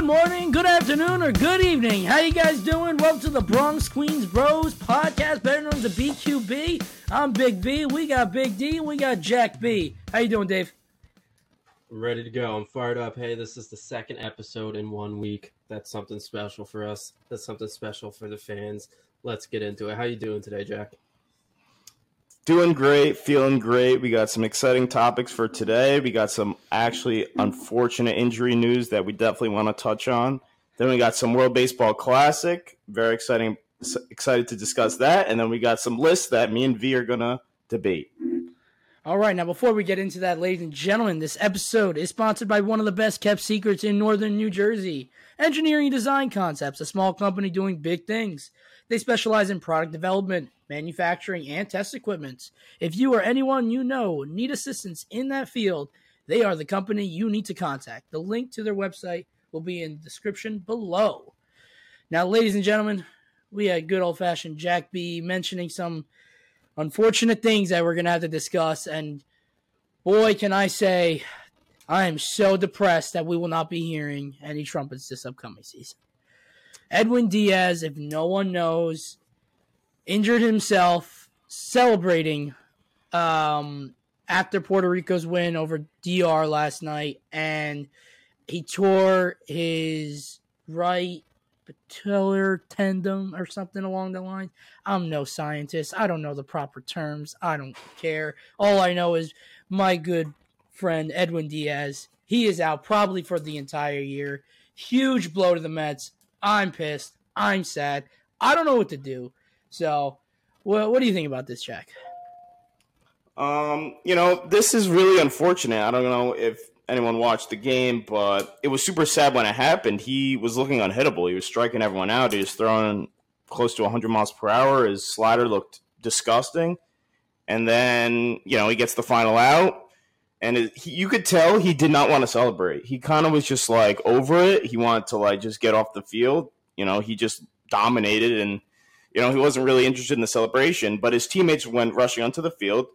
good morning, good afternoon, or good evening. How you guys doing? Welcome to the Bronx Queens Bros podcast, better known as the BQB. I'm Big B. We got Big D. and We got Jack B. How you doing, Dave? Ready to go. I'm fired up. Hey, this is the second episode in one week. That's something special for us. That's something special for the fans. Let's get into it. How you doing today, Jack? Doing great, feeling great. We got some exciting topics for today. We got some actually unfortunate injury news that we definitely want to touch on. Then we got some World Baseball Classic. Very exciting, excited to discuss that. And then we got some lists that me and V are gonna debate. All right, now before we get into that, ladies and gentlemen, this episode is sponsored by one of the best kept secrets in northern New Jersey Engineering Design Concepts, a small company doing big things. They specialize in product development, manufacturing, and test equipment. If you or anyone you know need assistance in that field, they are the company you need to contact. The link to their website will be in the description below. Now, ladies and gentlemen, we had good old fashioned Jack B mentioning some unfortunate things that we're going to have to discuss. And boy, can I say, I am so depressed that we will not be hearing any trumpets this upcoming season. Edwin Diaz, if no one knows, injured himself celebrating um, after Puerto Rico's win over DR last night, and he tore his right patellar tendon or something along the line. I'm no scientist. I don't know the proper terms. I don't care. All I know is my good friend Edwin Diaz. He is out probably for the entire year. Huge blow to the Mets. I'm pissed. I'm sad. I don't know what to do. So, what, what do you think about this, Jack? Um, you know, this is really unfortunate. I don't know if anyone watched the game, but it was super sad when it happened. He was looking unhittable. He was striking everyone out. He was throwing close to 100 miles per hour. His slider looked disgusting. And then, you know, he gets the final out. And it, he, you could tell he did not want to celebrate. He kind of was just like over it. He wanted to like just get off the field. You know, he just dominated and, you know, he wasn't really interested in the celebration. But his teammates went rushing onto the field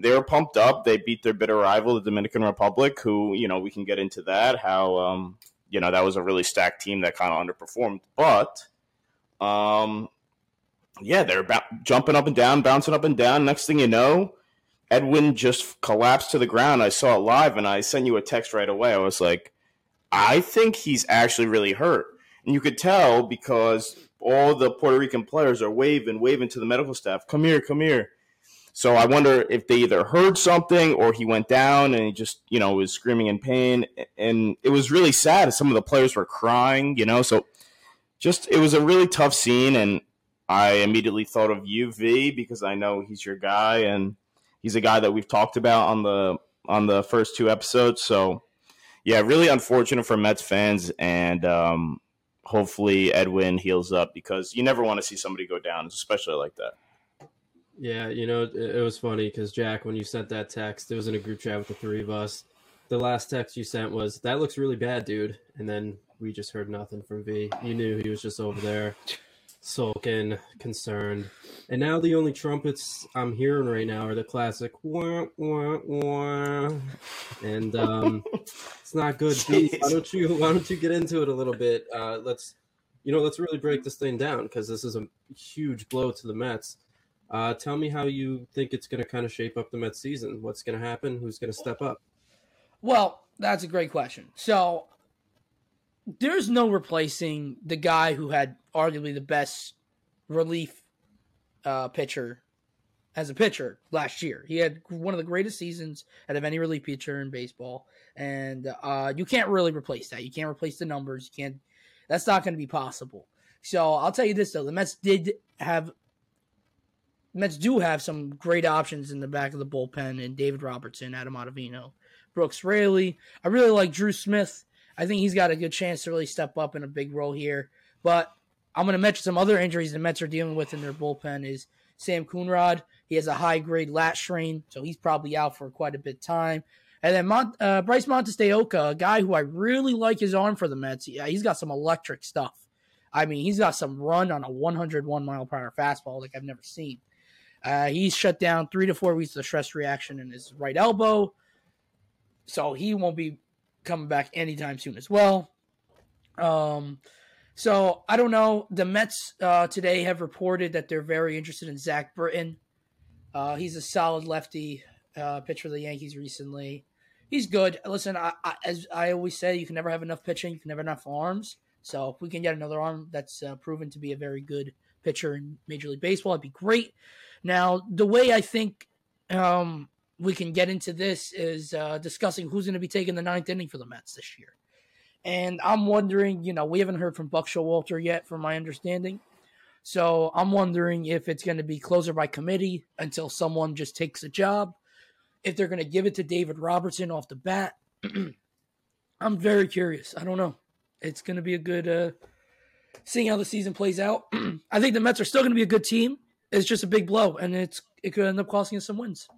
they were pumped up. They beat their bitter rival, the Dominican Republic, who you know we can get into that. How um, you know that was a really stacked team that kind of underperformed, but um, yeah, they're about jumping up and down, bouncing up and down. Next thing you know, Edwin just collapsed to the ground. I saw it live, and I sent you a text right away. I was like, I think he's actually really hurt, and you could tell because all the Puerto Rican players are waving, waving to the medical staff, "Come here, come here." So I wonder if they either heard something or he went down and he just, you know, was screaming in pain. And it was really sad. Some of the players were crying, you know. So just, it was a really tough scene. And I immediately thought of UV because I know he's your guy and he's a guy that we've talked about on the on the first two episodes. So yeah, really unfortunate for Mets fans. And um, hopefully Edwin heals up because you never want to see somebody go down, especially like that. Yeah, you know, it, it was funny because Jack, when you sent that text, it was in a group chat with the three of us. The last text you sent was, "That looks really bad, dude," and then we just heard nothing from V. You knew he was just over there, sulking, concerned. And now the only trumpets I'm hearing right now are the classic wah wah wah, and um, it's not good. V, why don't you Why don't you get into it a little bit? Uh, let's, you know, let's really break this thing down because this is a huge blow to the Mets. Uh, tell me how you think it's going to kind of shape up the Mets season. What's going to happen? Who's going to step up? Well, that's a great question. So there's no replacing the guy who had arguably the best relief uh, pitcher as a pitcher last year. He had one of the greatest seasons out of any relief pitcher in baseball, and uh, you can't really replace that. You can't replace the numbers. You can't. That's not going to be possible. So I'll tell you this though: the Mets did have Mets do have some great options in the back of the bullpen and David Robertson, Adam Ottavino, Brooks Raley. I really like Drew Smith. I think he's got a good chance to really step up in a big role here. But I'm going to mention some other injuries the Mets are dealing with in their bullpen is Sam Coonrod. He has a high grade lat strain, so he's probably out for quite a bit of time. And then Mont, uh, Bryce Montes de Oca, a guy who I really like his arm for the Mets. Yeah, he's got some electric stuff. I mean, he's got some run on a 101 mile per hour fastball like I've never seen. Uh, he's shut down three to four weeks of stress reaction in his right elbow, so he won't be coming back anytime soon as well. Um, so I don't know. The Mets uh, today have reported that they're very interested in Zach Britton. Uh, he's a solid lefty. Uh, pitched for the Yankees recently. He's good. Listen, I, I, as I always say, you can never have enough pitching. You can never have enough arms. So if we can get another arm that's uh, proven to be a very good pitcher in Major League Baseball, it'd be great. Now, the way I think um, we can get into this is uh, discussing who's going to be taking the ninth inning for the Mets this year. And I'm wondering, you know, we haven't heard from Buck Showalter yet, from my understanding. So I'm wondering if it's going to be closer by committee until someone just takes a job. If they're going to give it to David Robertson off the bat, I'm very curious. I don't know. It's going to be a good uh, seeing how the season plays out. I think the Mets are still going to be a good team. It's just a big blow, and it's it could end up costing us some wins.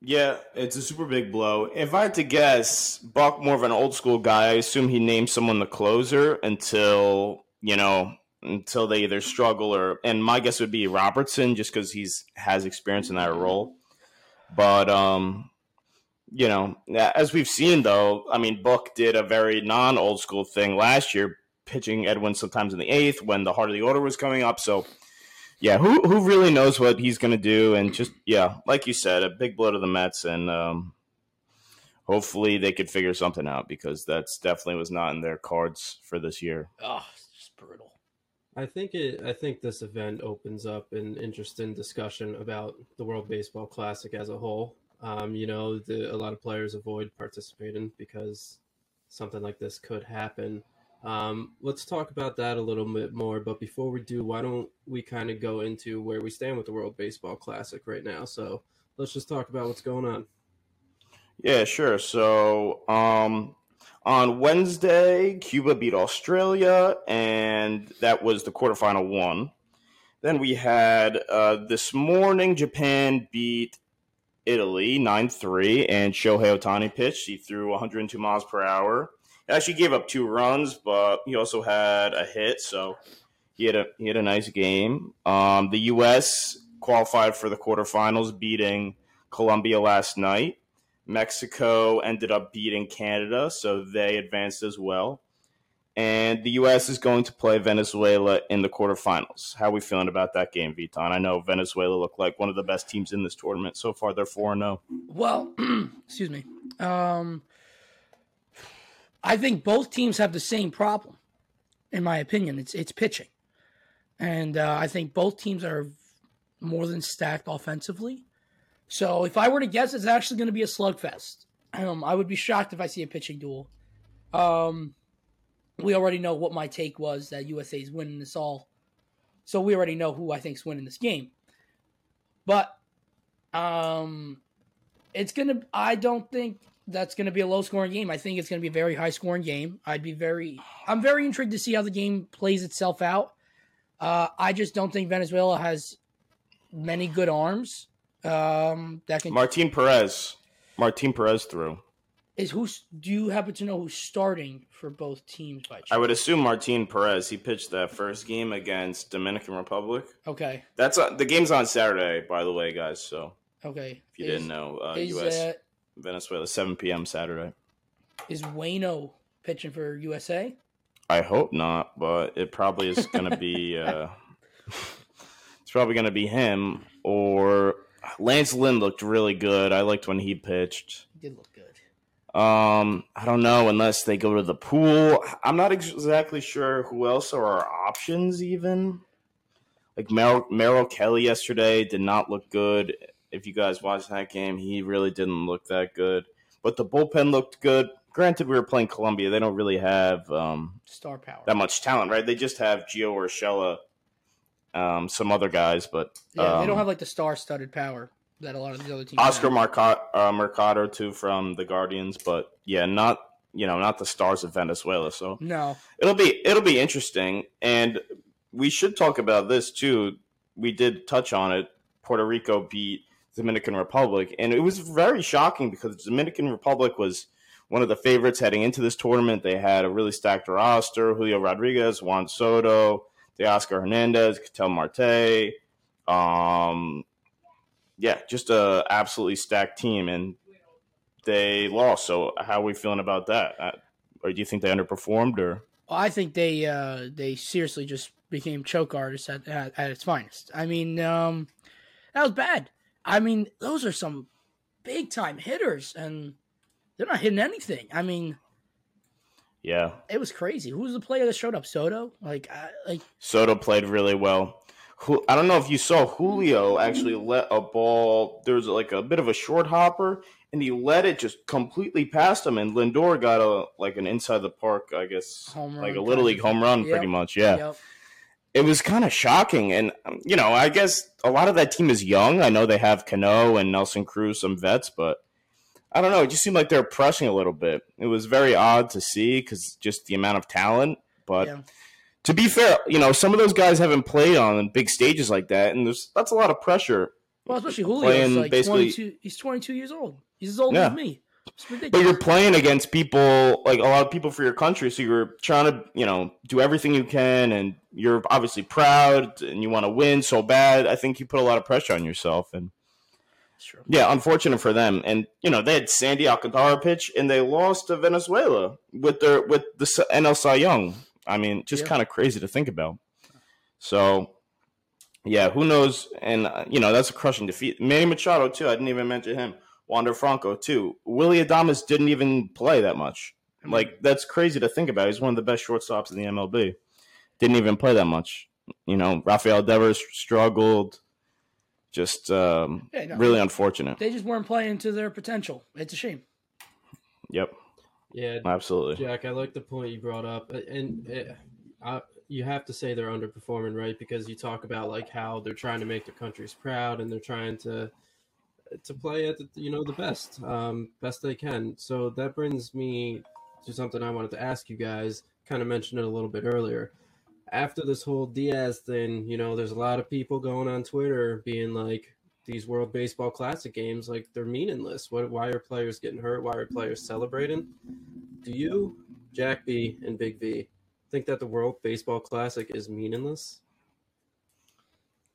Yeah, it's a super big blow. If I had to guess, Buck more of an old school guy. I assume he named someone the closer until you know until they either struggle or. And my guess would be Robertson, just because he's has experience in that role. But um, you know, as we've seen though, I mean, Buck did a very non old school thing last year, pitching Edwin sometimes in the eighth when the heart of the order was coming up. So yeah, who who really knows what he's going to do? And just yeah, like you said, a big blow to the Mets, and um, hopefully they could figure something out because that's definitely was not in their cards for this year. Oh, it's just brutal. I think it. I think this event opens up an interesting discussion about the World Baseball Classic as a whole. Um, you know, the, a lot of players avoid participating because something like this could happen. Um, let's talk about that a little bit more. But before we do, why don't we kind of go into where we stand with the World Baseball Classic right now? So let's just talk about what's going on. Yeah, sure. So um, on Wednesday, Cuba beat Australia, and that was the quarterfinal one. Then we had uh, this morning, Japan beat Italy 9 3, and Shohei Ohtani pitched. He threw 102 miles per hour actually gave up two runs, but he also had a hit, so he had a he had a nice game. Um, the U.S. qualified for the quarterfinals, beating Colombia last night. Mexico ended up beating Canada, so they advanced as well. And the U.S. is going to play Venezuela in the quarterfinals. How are we feeling about that game, Veton? I know Venezuela looked like one of the best teams in this tournament so far. They're four zero. Oh. Well, excuse me. Um, I think both teams have the same problem, in my opinion. It's it's pitching, and uh, I think both teams are more than stacked offensively. So if I were to guess, it's actually going to be a slugfest. Um, I would be shocked if I see a pitching duel. Um, we already know what my take was that USA is winning this all, so we already know who I think is winning this game. But um, it's gonna. I don't think that's going to be a low scoring game. I think it's going to be a very high scoring game. I'd be very, I'm very intrigued to see how the game plays itself out. Uh, I just don't think Venezuela has many good arms. Um, that can Martin Perez, Martin Perez threw. Is who's? Do you happen to know who's starting for both teams by chance? I would assume Martin Perez. He pitched that first game against Dominican Republic. Okay. That's uh, the game's on Saturday, by the way, guys. So okay, if you is, didn't know, uh, is, U.S. Venezuela, 7 p.m. Saturday. Is Waino pitching for USA? I hope not, but it probably is going to be. Uh, it's probably going to be him or Lance Lynn looked really good. I liked when he pitched. He did look good. Um, I don't know unless they go to the pool. I'm not exactly sure who else are our options. Even like Merrill, Merrill Kelly yesterday did not look good if you guys watched that game, he really didn't look that good. But the bullpen looked good. Granted, we were playing Colombia. They don't really have um, star power that much talent, right? They just have Gio Urshela, um, some other guys, but yeah, um, they don't have like the star-studded power that a lot of the other teams. Oscar Mercado, uh, Mercado too from the Guardians, but yeah, not you know not the stars of Venezuela. So no, it'll be it'll be interesting, and we should talk about this too. We did touch on it. Puerto Rico beat Dominican Republic. And it was very shocking because the Dominican Republic was one of the favorites heading into this tournament. They had a really stacked roster Julio Rodriguez, Juan Soto, Teoscar Hernandez, Ketel Marte. Um, yeah, just a absolutely stacked team. And they lost. So, how are we feeling about that? Uh, or do you think they underperformed? Or Well, I think they uh, they seriously just became choke artists at, at, at its finest. I mean, um, that was bad. I mean, those are some big time hitters, and they're not hitting anything. I mean, yeah, it was crazy. Who was the player that showed up? Soto? Like, I, like Soto played really well. Who I don't know if you saw Julio actually let a ball. There was like a bit of a short hopper, and he let it just completely past him. And Lindor got a like an inside the park, I guess, Home like a little league home run, Yep. pretty much. Yeah, yep. It was kind of shocking. And um, you know, I guess a lot of that team is young. I know they have Cano and Nelson Cruz, some vets, but I don't know. It just seemed like they're pressing a little bit. It was very odd to see because just the amount of talent, but. Yeah. To be fair, you know some of those guys haven't played on big stages like that, and there's that's a lot of pressure. Well, especially Playing like basically- 22. He's 22 years old. He's as old Yeah. as me. But you're playing against people like a lot of people for your country, so you're trying to you know do everything you can, and you're obviously proud and you want to win so bad. I think you put a lot of pressure on yourself, and Sure. yeah, unfortunate for them. And you know they had Sandy Alcantara pitch, and they lost to Venezuela with their with the NL Cy Young. I mean, just Yeah. kind of crazy to think about. So, yeah, who knows? And uh, you know that's a crushing defeat. Manny Machado too. I didn't even mention him. Wander Franco too. Willy Adames didn't even play that much. Like that's crazy to think about. He's one of the best shortstops in the MLB. Didn't even play that much. You know, Rafael Devers struggled. Just um, Yeah, no. really unfortunate. They just weren't playing to their potential. It's a shame. Yep, Yeah, absolutely. Jack, I like the point you brought up, and uh, I, you have to say they're underperforming, right? Because you talk about like how they're trying to make their countries proud, and they're trying to to play at the, you know the best, um, best they can. So that brings me to something I wanted to ask you guys. Kind of mentioned it a little bit earlier. After this whole Diaz thing, you know, there's a lot of people going on Twitter being like, these World Baseball Classic games, like they're meaningless. What? Why are players getting hurt? Why are players celebrating? Do you, Jack B and Big V, think that the World Baseball Classic is meaningless?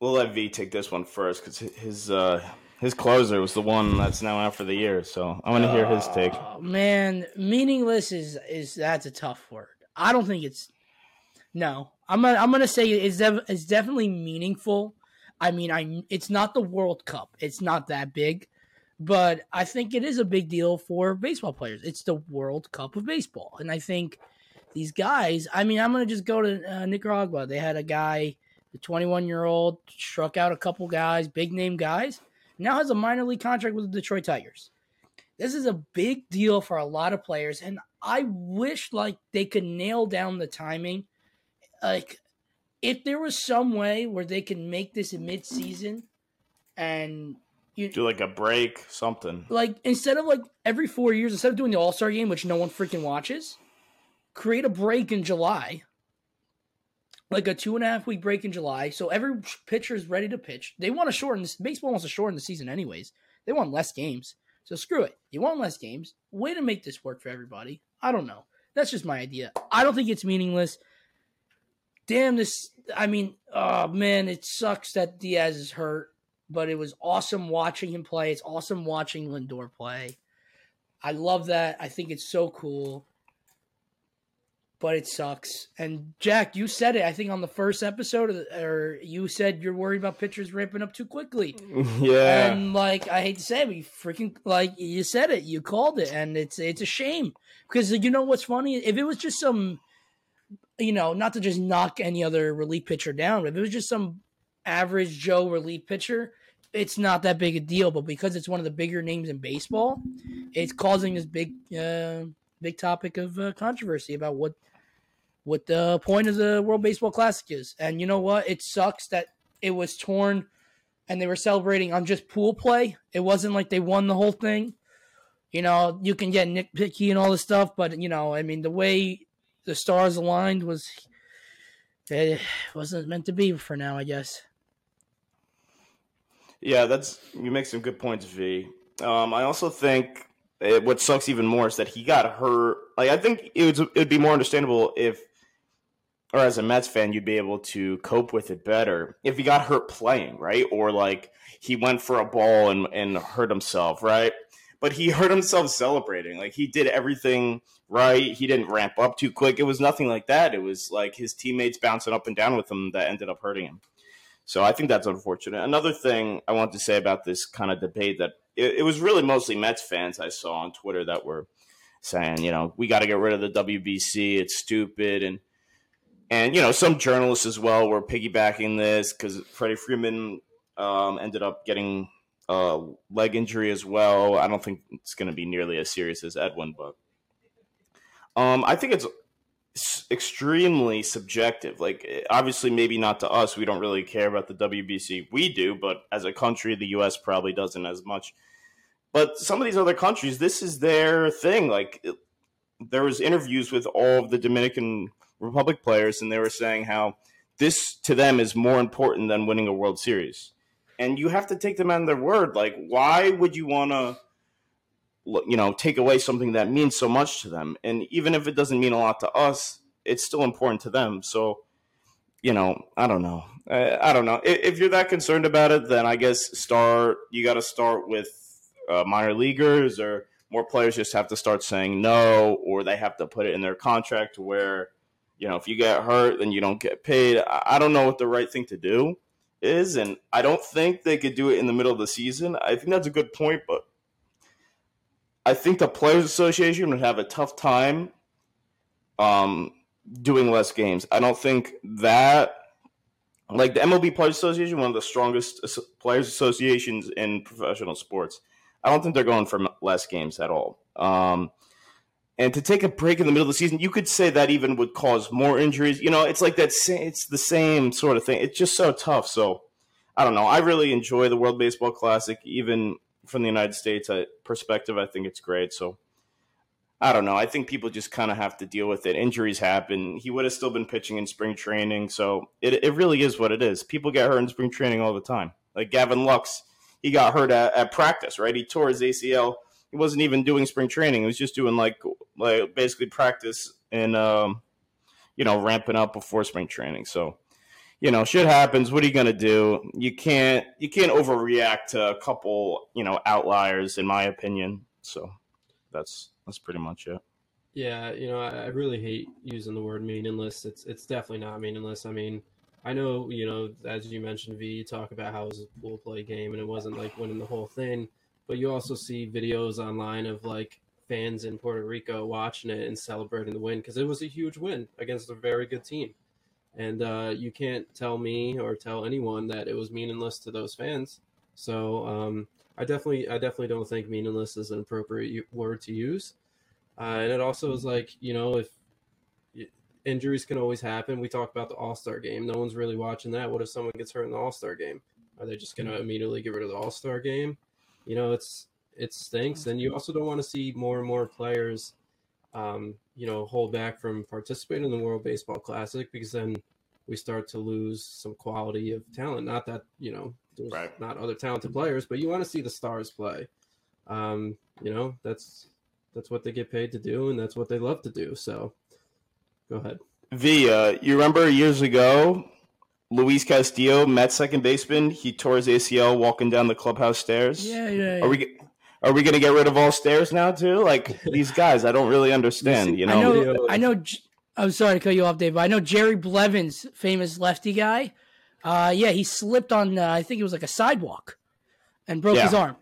We'll let V take this one first because his uh, his closer was the one that's now out for the year. So I want to hear his take. Oh, man, meaningless is is that's a tough word. I don't think it's no. I'm gonna I'm gonna say it's def- it's definitely meaningful. I mean, I it's not the World Cup. It's not that big, but I think it is a big deal for baseball players. It's the World Cup of baseball, and I think these guys. I mean, I'm gonna just go to uh, Nicaragua. They had a guy, the 21 year old, struck out a couple guys, big name guys. Now has a minor league contract with the Detroit Tigers. This is a big deal for a lot of players, and I wish like they could nail down the timing. Like, if there was some way where they can make this a mid-season, and you Do like a break, something. like instead of like every four years, instead of doing the All Star game, which no one freaking watches, create a break in July, like a two and a half week break in July, so every pitcher is ready to pitch. They want to shorten this. Baseball wants to shorten the season anyways. They want less games, so screw it. You want less games? Way to make this work for everybody. I don't know. That's just my idea. I don't think it's meaningless. Damn this. I mean, oh man, it sucks that Diaz is hurt but it was awesome watching him play. It's awesome watching Lindor play. I love that. I think it's so cool. But it sucks. And Jack, you said it. I think on the first episode, of the- or you said you're worried about pitchers ramping up too quickly. yeah. And like, I hate to say it, but you freaking like you said it. You called it, and it's it's a shame because you know what's funny? If it was just some, you know, not to just knock any other relief pitcher down, but if it was just some average Joe relief pitcher, it's not that big a deal. But because it's one of the bigger names in baseball, it's causing this big, uh, big topic of uh, controversy about what what the point of the World Baseball Classic is. And you know what? It sucks that it was torn, and they were celebrating on just pool play. It wasn't like they won the whole thing. You know, you can get nitpicky and all this stuff, but you know, I mean, the way the stars aligned was it wasn't meant to be for now, I guess. Yeah, that's you make some good points, V. Um, I also think it, what sucks even more is that he got hurt. Like I think it would it'd be more understandable if, or as a Mets fan, you'd be able to cope with it better if he got hurt playing, right? Or like he went for a ball and and hurt himself, right? but he hurt himself celebrating. Like he did everything right. He didn't ramp up too quick. It was nothing like that. It was like his teammates bouncing up and down with him that ended up hurting him. So I think that's unfortunate. Another thing I want to say about this kind of debate that it, it was really mostly Mets fans I saw on Twitter that were saying, you know, we got to get rid of the WBC. It's stupid and and you know some journalists as well were piggybacking this because Freddie Freeman um, ended up getting a leg injury as well. I don't think it's going to be nearly as serious as Edwin, but um, I think it's extremely subjective. Like, eh, obviously, maybe not to us. We don't really care about the WBC. We do, but as a country, the U.S. probably doesn't as much. But some of these other countries, this is their thing. Like, there was interviews with all of the Dominican Republic players, and they were saying how this to them is more important than winning a World Series. And you have to take them on their word. Like, why would you want to, you know, take away something that means so much to them? And even if it doesn't mean a lot to us, it's still important to them. So, you know, I don't know. I, I don't know. If, if, you're that concerned about it, then I guess start. You got to start with uh, minor leaguers, or more players just have to start saying no, or they have to put it in their contract where you know, if you get hurt, then you don't get paid. I don't know what the right thing to do is, and I don't think they could do it in the middle of the season. I think that's a good point, but I think the Players Association would have a tough time um, doing less games. I don't think that, like the MLB Players Association, one of the strongest players associations in professional sports. I don't think they're going for less games at all. Um, and to take a break in the middle of the season, you could say that even would cause more injuries. You know, it's like that. It's the same sort of thing. It's just so tough. So I don't know. I really enjoy the World Baseball Classic, even from the United States uh, perspective. I think it's great. So I don't know. I think people just kind of have to deal with it. Injuries happen. He would have still been pitching in spring training. So it, it really is what it is. People get hurt in spring training all the time. Like Gavin Lux, he got hurt at, at practice, right? He tore his ACL he wasn't even doing spring training. He was just doing like like basically practice and um, you know ramping up before spring training. So you know, shit happens. What are you gonna do? You can't you can't overreact to a couple you know outliers, in my opinion. So that's that's pretty much it. Yeah, you know, I, I really hate using the word meaningless. It's it's definitely not meaningless. I mean, I know, you know, as you mentioned, V, you talk about how it was a pool play game and it wasn't like winning the whole thing but you also see videos online of like fans in Puerto Rico watching it and celebrating the win because it was a huge win against a very good team. And uh, you can't tell me or tell anyone that it was meaningless to those fans. So um, I definitely, I definitely don't think meaningless is an appropriate word to use. Uh, and it also is like you know if injuries can always happen. We talk about the All Star game. No one's really watching that. What if someone gets hurt in the All Star game? Are they just going to immediately get rid of the All Star game? you know, it's it stinks. And you also don't want to see more and more players, um, you know, hold back from participating in the World Baseball Classic because then we start to lose some quality of talent. Not that you know, there's right. not other talented players, but you want to see the stars play. Um, you know, that's that's what they get paid to do, and that's what they love to do. So, go ahead. V, uh, you remember years ago Luis Castillo, Mets second baseman, he tore his ACL walking down the clubhouse stairs. Yeah, yeah. yeah. Are we are we going to get rid of all stairs now too? Like these guys, I don't really understand. You know, I know. I know I'm sorry to cut you off, Dave, but I know Jerry Blevins, famous lefty guy. Uh, yeah, he slipped on. Uh, I think it was like a sidewalk, and broke yeah. his arm.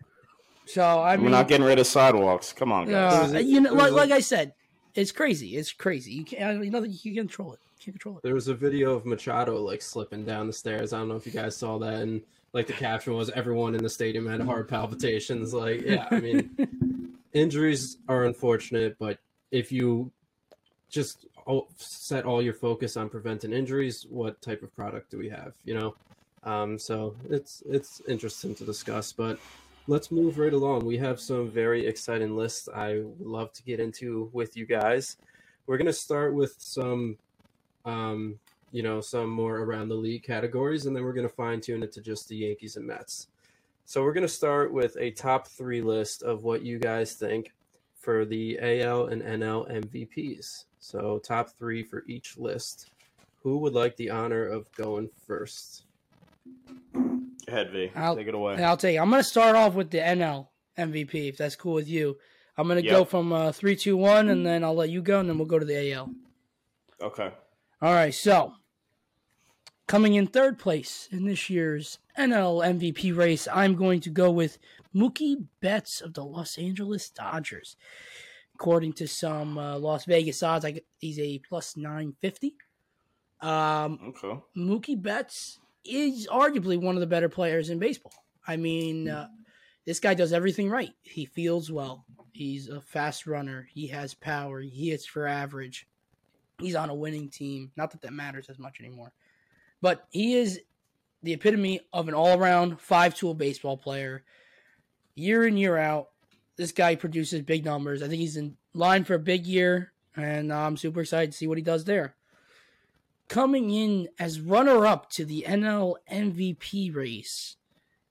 So I mean, we're not getting rid of sidewalks. Come on, guys. Uh, you know, like, like I said, it's crazy. It's crazy. You can't. You know, you can control it can't control it. There was a video of Machado like slipping down the stairs. I don't know if you guys saw that, and like the caption was, "Everyone in the stadium had heart palpitations." Like, yeah, I mean, injuries are unfortunate, but if you just set all your focus on preventing injuries, what type of product do we have? You know, um, so it's it's interesting to discuss, but let's move right along. We have some very exciting lists I would love to get into with you guys. We're going to start with some um, you know, some more around the league categories, and then we're going to fine tune it to just the Yankees and Mets. So we're going to start with a top three list of what you guys think for the AL and NL MVPs. So top three for each list. Who would like the honor of going first? Head V. I'll, Take it away. I'll tell you. I'm going to start off with the NL MVP, if that's cool with you. I'm gonna go Yep. from uh, three, two, one, and then I'll let you go, and then we'll go to the AL. Okay. All right, so coming in third place in this year's NL MVP race, I'm going to go with Mookie Betts of the Los Angeles Dodgers. According to some uh, Las Vegas odds, I, he's a plus 950. Um, Okay. Mookie Betts is arguably one of the better players in baseball. I mean, uh, this guy does everything right. He fields well. He's a fast runner. He has power. He hits for average. He's on a winning team. Not that that matters as much anymore. But he is the epitome of an all around five tool baseball player. Year in, year out, this guy produces big numbers. I think he's in line for a big year, and I'm super excited to see what he does there coming in as runner up to the NL MVP race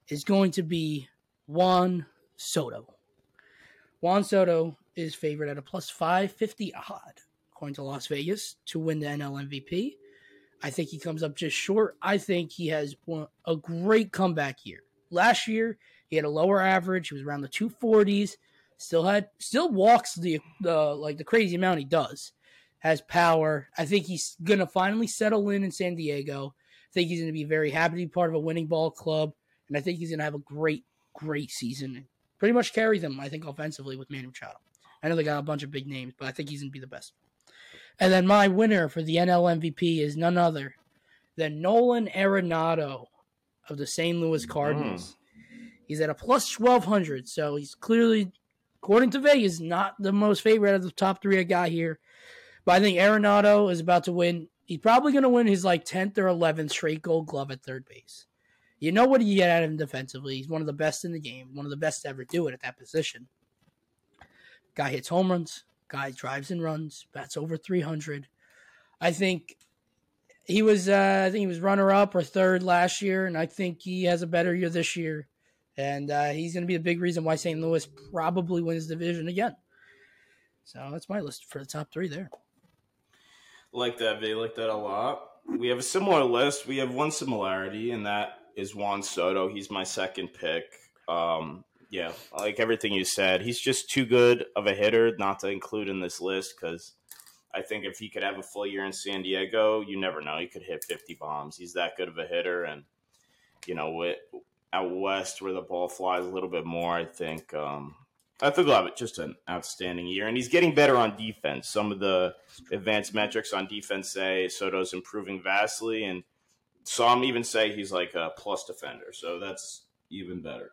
is going to be Juan Soto. Juan Soto is favored at a plus 550 odd, according to Las Vegas, to win the NL MVP. I think he comes up just short. I think he has a great comeback year. Last year, he had a lower average. He was around the 240s. Still had still walks the the like the crazy amount he does has power. I think he's to finally settle in in San Diego. I think he's to be very happy to be part of a winning ball club. And I think he's to have a great, great season. Pretty much carry them, I think, offensively with Manny Machado. I know they got a bunch of big names, but I think he's to be the best. And then my winner for the NL MVP is none other than Nolan Arenado of the St. Louis hmm. Cardinals. He's at a plus 1200, so he's clearly, according to Vegas, not the most favorite of the top three I got here. But I think Arenado is about to win. He's probably going to win his like 10th or 11th straight gold glove at third base. You know what you get out of him defensively. He's one of the best in the game, one of the best to ever do it at that position. Guy hits home runs, guy drives and runs, bats over 300. I think he was uh, I think he was runner up or third last year, and I think he has a better year this year. And uh, he's going to be a big reason why St. Louis probably wins the division again. So that's my list for the top three there. Like that, they Like that a lot. We have a similar list. We have one similarity, and that is Juan Soto. He's my second pick. Um, yeah, like everything you said, he's just too good of a hitter not to include in this list because I think if he could have a full year in San Diego, you never know. He could hit 50 bombs. He's that good of a hitter. And, you know, out west where the ball flies a little bit more, I think. Um, I think he'll have just an outstanding year, and he's getting better on defense. Some of the advanced metrics on defense say Soto's improving vastly, and some even say he's like a plus defender. So that's even better.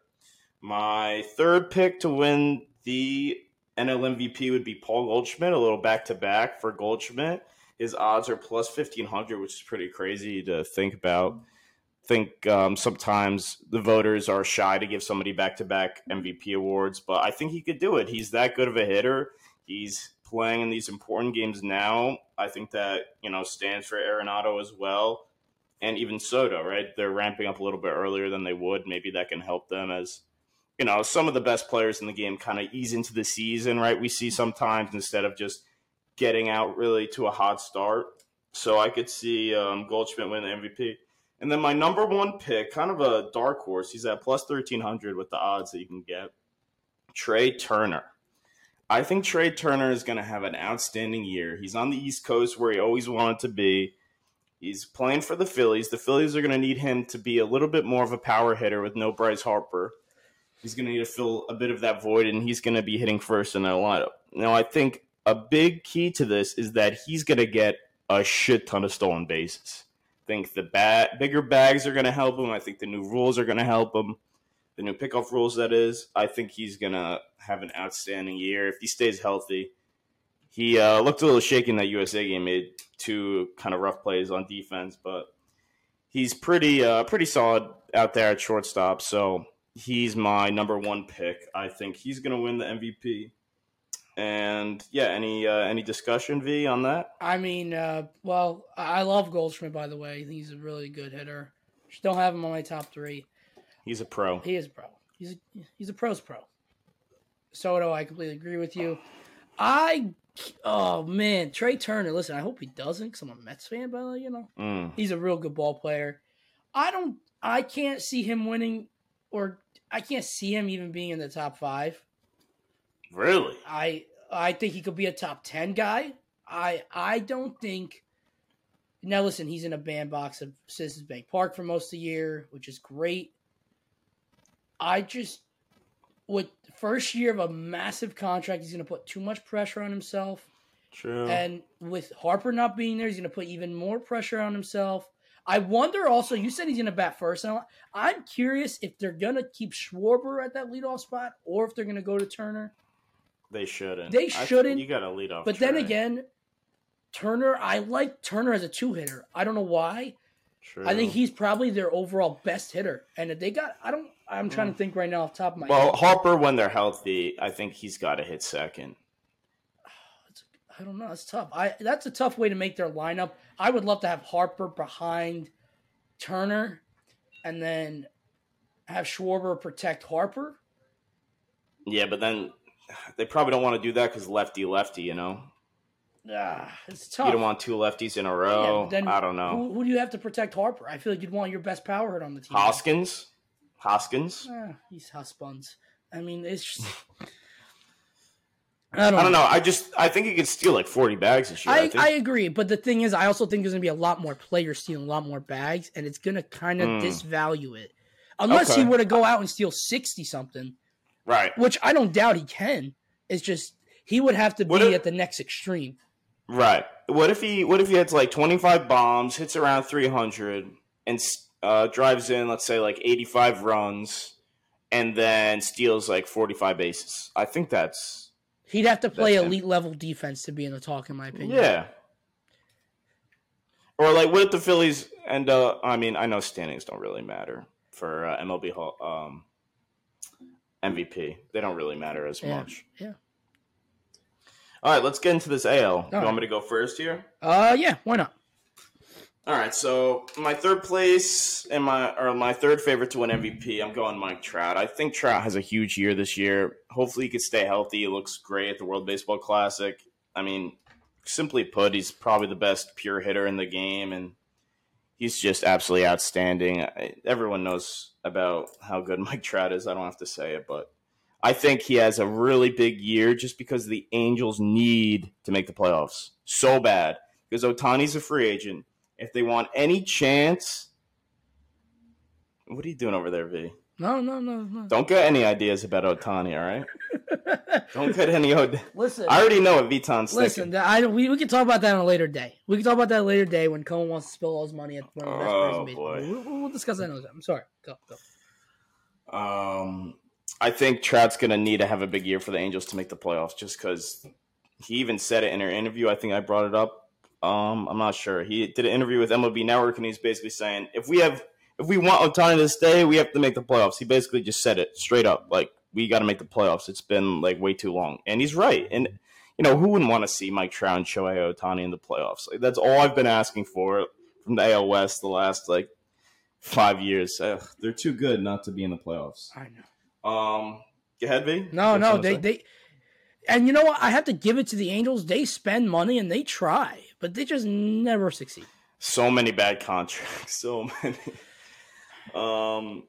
My third pick to win the NL MVP would be Paul Goldschmidt, a little back to back for Goldschmidt. His odds are plus 1500, which is pretty crazy to think about. think um, sometimes the voters are shy to give somebody back to back MVP awards, but I think he could do it. He's that good of a hitter. He's playing in these important games now. I think that, you know, stands for Arenado as well. And even Soto, right? They're ramping up a little bit earlier than they would. Maybe that can help them as you know, some of the best players in the game kind of ease into the season, right? We see sometimes instead of just getting out really to a hot start. So I could see um, Goldschmidt win the MVP. And then my number one pick, kind of a dark horse, he's at plus 1300 with the odds that you can get. Trey Turner. I think Trey Turner is going to have an outstanding year. He's on the East Coast where he always wanted to be. He's playing for the Phillies. The Phillies are going to need him to be a little bit more of a power hitter with no Bryce Harper. He's going to need to fill a bit of that void, and he's going to be hitting first in that lineup. Now, I think a big key to this is that he's going to get a shit ton of stolen bases. I think the bat, bigger bags are going to help him. I think the new rules are going to help him. The new pickoff rules, that is. I think he's going to have an outstanding year if he stays healthy. He uh, looked a little shaky in that USA game, made two kind of rough plays on defense, but he's pretty uh, pretty solid out there at shortstop. So he's my number one pick. I think he's going to win the MVP. And yeah, any uh, any discussion V on that? I mean, uh, well, I love Goldschmidt, by the way. I think he's a really good hitter. Just don't have him on my top three. He's a pro. He is a pro. He's a, he's a pro's pro. Soto, I completely agree with you. I, oh man, Trey Turner. Listen, I hope he doesn't, because I'm a Mets fan, but you know, Mm. he's a real good ball player. I don't, I can't see him winning or I can't see him even being in the top five. Really? I I think he could be a top ten guy. I I don't think. Now listen, he's in a bandbox of Citizens Bank Park for most of the year, which is great. I just with first year of a massive contract, he's going to put too much pressure on himself. True. And with Harper not being there, he's going to put even more pressure on himself. I wonder also, you said he's going to bat first. And I'm curious if they're going to keep Schwarber at that leadoff spot or if they're going to go to Turner. They shouldn't. They shouldn't. you got to lead off. But then again, Turner, I like Turner as a two hitter. I don't know why. True. I think he's probably their overall best hitter. And if they got, I don't, I'm trying to hmm. think right now off the top of my Well, head. Harper, when they're healthy, I think he's got to hit second. I don't know. It's tough. I that's a tough way to make their lineup. I would love to have Harper behind Turner, and then have Schwarber protect Harper. Yeah, but then they probably don't want to do that because lefty lefty. You know, Ah, it's tough. you don't want two lefties in a row. but then I don't know. Who, who do you have to protect Harper? I feel like you'd want your best power hit on the team. Hoskins, Hoskins. Ah, he's Husbuns. I mean, it's just. I don't, I don't know. I just I think he could steal like forty bags this year. I, I. I agree, but the thing is, I also think there's gonna be a lot more players stealing a lot more bags, and it's gonna kind of Mm. disvalue it. Unless he were to go out and steal sixty something, right, which I don't doubt he can. It's just he would have to be if- at the next extreme. right. What if he What if he hits like twenty five bombs, hits around three hundred, and uh, drives in let's say like eighty five runs, and then steals like forty five bases? I think that's He'd have to play That's him. elite level defense to be in the talk, in my opinion. Yeah. Or like, what if the Phillies end up? I mean, I know standings don't really matter for uh, MLB Hall, um, MVP. They don't really matter as Yeah, much. yeah. All right, let's get into this AL. you right. want me to go first here? Uh, yeah. Why not? All right, so my third place and my or my third favorite to win MVP, I'm going Mike Trout. I think Trout has a huge year this year. Hopefully, he can stay healthy. He looks great at the World Baseball Classic. I mean, simply put, he's probably the best pure hitter in the game, and he's just absolutely outstanding. I- Everyone knows about how good Mike Trout is. I don't have to say it, but I think he has a really big year just because the Angels need to make the playoffs so bad. Because Ohtani's a free agent. If they want any chance, what are you doing over there, V? No, no, no, no. Don't get any ideas about Ohtani, all right? Don't get any. Od- Listen, I already know what Veton's listen. thinking. I, we, we can talk about that on a later day. We can talk about that later day when Cohen wants to spill all his money at one of the best players Oh, in boy. We'll, we'll discuss that another time. I'm sorry. Go, go. Um, I think Trout's going to need to have a big year for the Angels to make the playoffs, just because he even said it in an interview. I think I brought it up. Um, I'm not sure. He did an interview with MLB Network, and he's basically saying if we have if we want Ohtani to stay, we have to make the playoffs. He basically just said it straight up, like we got to make the playoffs. It's been like way too long, and he's right. And you know who wouldn't want to see Mike Trout and Shohei Ohtani in the playoffs? Like that's all I've been asking for from the AL West the last like five years. Ugh, they're too good not to be in the playoffs. I know. Um, go ahead, V. No, no, they, say? they, and you know what? I have to give it to the Angels. They spend money and they try, but they just never succeed. so many bad contracts, so many. Um,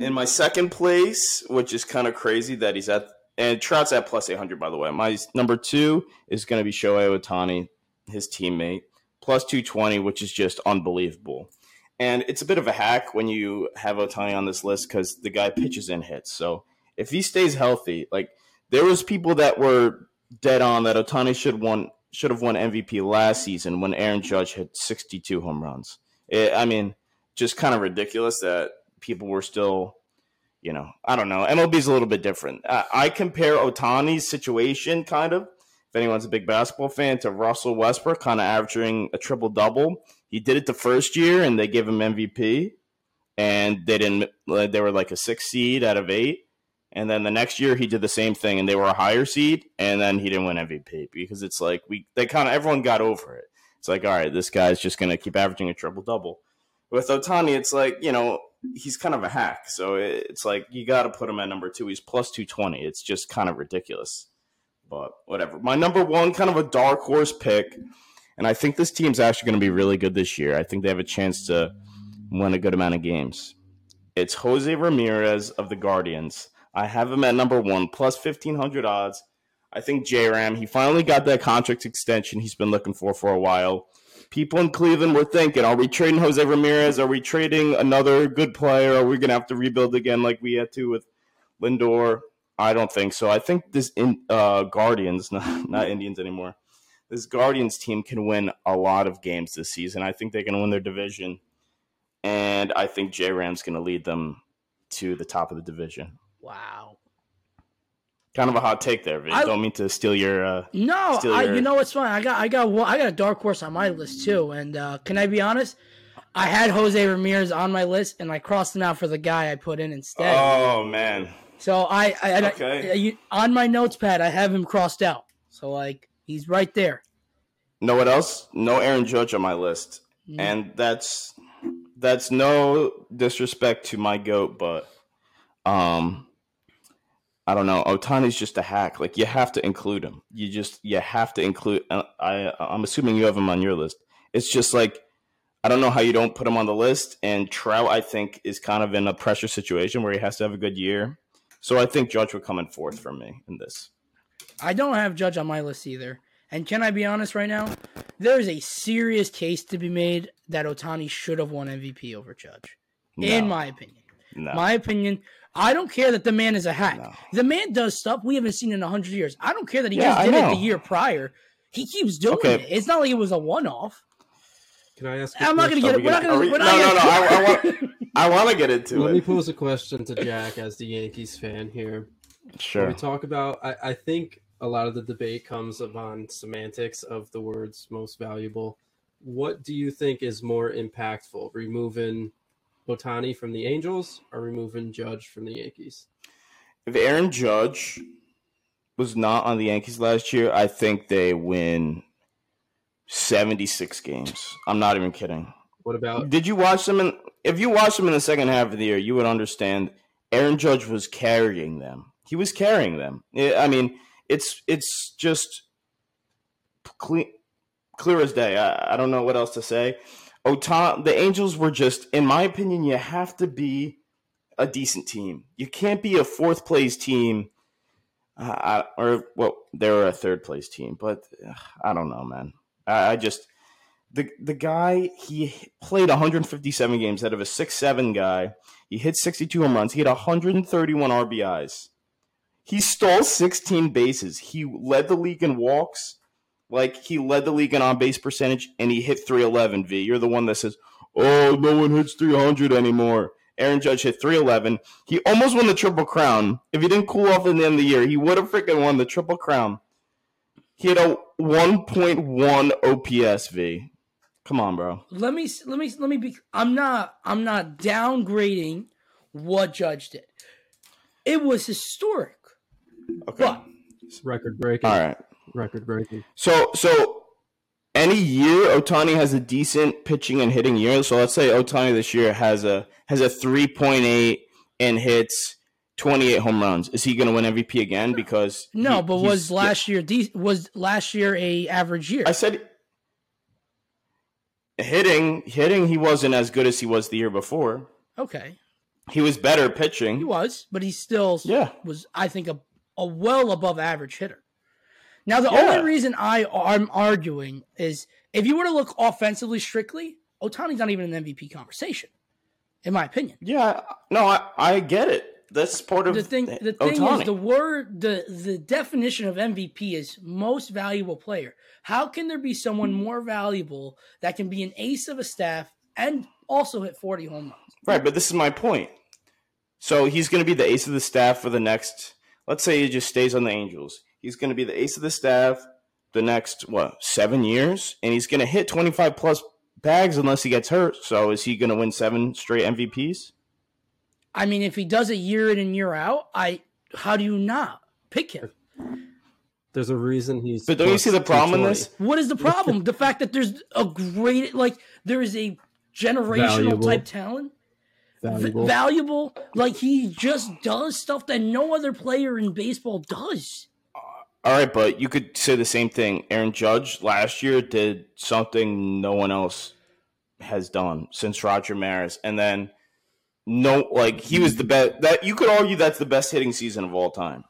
in my second place, which is kind of crazy that he's at, and Trout's at plus eight hundred. By the way, my number two is going to be Shohei Ohtani, his teammate, plus two twenty, which is just unbelievable. And it's a bit of a hack when you have Ohtani on this list because the guy pitches and hits. So if he stays healthy, like there was people that were dead on that Ohtani should won should have won MVP last season when Aaron Judge hit 62 home runs. It, I mean, just kind of ridiculous that people were still, you know, I don't know. MLB's a little bit different. I, I compare Ohtani's situation kind of, if anyone's a big basketball fan, to Russell Westbrook, kind of averaging a triple double. He did it the first year and they gave him MVP, and they didn't. Uh, they were like a six seed out of eight. And then the next year he did the same thing, and they were a higher seed, and then he didn't win MVP because it's like we they kind of everyone got over it. It's like all right, this guy's just gonna keep averaging a triple double. With Ohtani, it's like you know he's kind of a hack, so it's like you got to put him at number two. He's plus two twenty. It's just kind of ridiculous, but whatever. My number one, kind of a dark horse pick, and I think this team's actually going to be really good this year. I think they have a chance to win a good amount of games. It's Jose Ramirez of the Guardians. I have him at number one, plus 1,500 odds. I think J Ram, he finally got that contract extension he's been looking for for a while. People in Cleveland were thinking, are we trading Jose Ramirez? Are we trading another good player? Are we going to have to rebuild again like we had to with Lindor? I don't think so. I think this in, uh, Guardians, not, not Indians anymore, this Guardians team can win a lot of games this season. I think they can win their division. And I think J Ram's going to lead them to the top of the division. Wow. Kind of a hot take there. I- Don't mean to steal your. Uh, No, Still I, your- you know what's fine. I got I got I got a dark horse on my list too. And uh, can I be honest? I had Jose Ramirez on my list, and I crossed him out for the guy I put in instead. oh man, so I, I, Okay. I- you- on my notes pad, I have him crossed out. So like he's right there. No what else? No Aaron Judge on my list, Mm. and that's that's no disrespect to my goat, but um, I don't know. Ohtani's just a hack. Like you have to include him. You just you have to include. uh, I I'm assuming you have him on your list. It's just like I don't know how you don't put him on the list. And Trout, I think, is kind of in a pressure situation where he has to have a good year. So I think Judge would come in fourth for me in this. I don't have Judge on my list either. And can I be honest right now? There is a serious case to be made that Otani should have won MVP over Judge. In my opinion. no. My opinion. I don't care that the man is a hack. No. The man does stuff we haven't seen in a hundred years. I don't care that he Yeah, just did it know. the year prior. He keeps doing Okay. it. It's not like it was a one-off. Can I ask? a I'm not going to get it. we We're not gonna- going are to. we- We're no, no, no, I- I want- I want to get into Let it. Let me pose a question to Jack as the Yankees fan here. When Sure. we talk about, I, I think a lot of the debate comes upon semantics of the words most valuable. What do you think is more impactful, removing Ohtani from the Angels or removing Judge from the Yankees? If Aaron Judge was not on the Yankees last year, I think they win 76 games. I'm not even kidding. What about Did you watch them in if you watched them in the second half of the year, you would understand Aaron Judge was carrying them. He was carrying them. I I mean, it's it's just clear, clear as day. I, I don't know what else to say. Otan, the Angels were just, in my opinion, you have to be a decent team. You can't be a fourth place team, uh, or well, they were a third place team, but I don't know, man. I, I just the the guy he played 157 games out of a six seven guy. He hit 62 home runs. He had 131 RBIs. He stole 16 bases. He led the league in walks. Like he led the league in on base percentage, and he hit 311. V, you're the one that says, "Oh, no one hits 300 anymore." Aaron Judge hit 311. He almost won the triple crown. If he didn't cool off in the end of the year, he would have freaking won the triple crown. He had a 1.1 OPS. V, come on, bro. let me let me let me be I'm not I'm not downgrading what Judge did. It was historic. Okay. But record breaking? All right. Record breaking. So so any year Ohtani has a decent pitching and hitting year. So let's say Ohtani this year has a has a 3.8 and hits 28 home runs. Is he going to win MVP again because no, he- but was last year de- was last year a average year? I said hitting hitting he wasn't as good as he was the year before. okay. He was better pitching. He was, but he still Yeah. was I think a, a well above average hitter. Now the Yeah. only reason I am arguing is if you were to look offensively strictly, Ohtani's not even an MVP conversation, in my opinion. Yeah, no, I, I get it. That's part of the thing the thing is the word the the definition of MVP is most valuable player. How can there be someone more valuable that can be an ace of a staff and also hit 40 home runs? Right, but this is my point. So he's going to be the ace of the staff for the next. Let's say he just stays on the Angels. He's going to be the ace of the staff the next what seven years, and he's going to hit twenty five plus bags unless he gets hurt. So is he going to win seven straight MVPs? I mean, if he does it year in and year out, I how do you not pick him? There's a reason he's. But don't you see the problem in this? What is the problem? the fact that there's a great like there is a generational Valuable. type talent, v- Valuable. valuable. Like he just does stuff that no other player in baseball does. All right, but you could say the same thing. Aaron Judge last year did something no one else has done since Roger Maris, and then no, like he was the best. That you could argue that's the best hitting season of all time.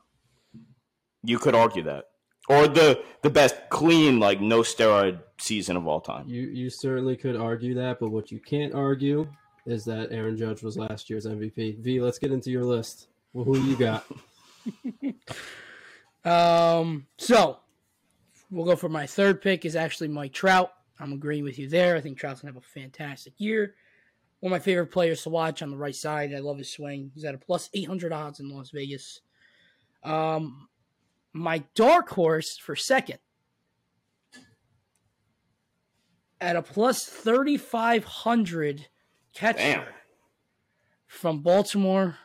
You could argue that, or the the best clean, like no steroid season of all time. You you certainly could argue that, but what you can't argue is that Aaron Judge was last year's MVP. V, let's get into your list. Well, who you got? um, so we'll go for my third pick is actually Mike Trout. I'm agreeing with you there. I think Trout's gonna have a fantastic year. One of my favorite players to watch on the right side. I love his swing. He's at a plus 800 odds in Las Vegas. Um, my dark horse for second at a plus 3,500 catcher Damn. from Baltimore,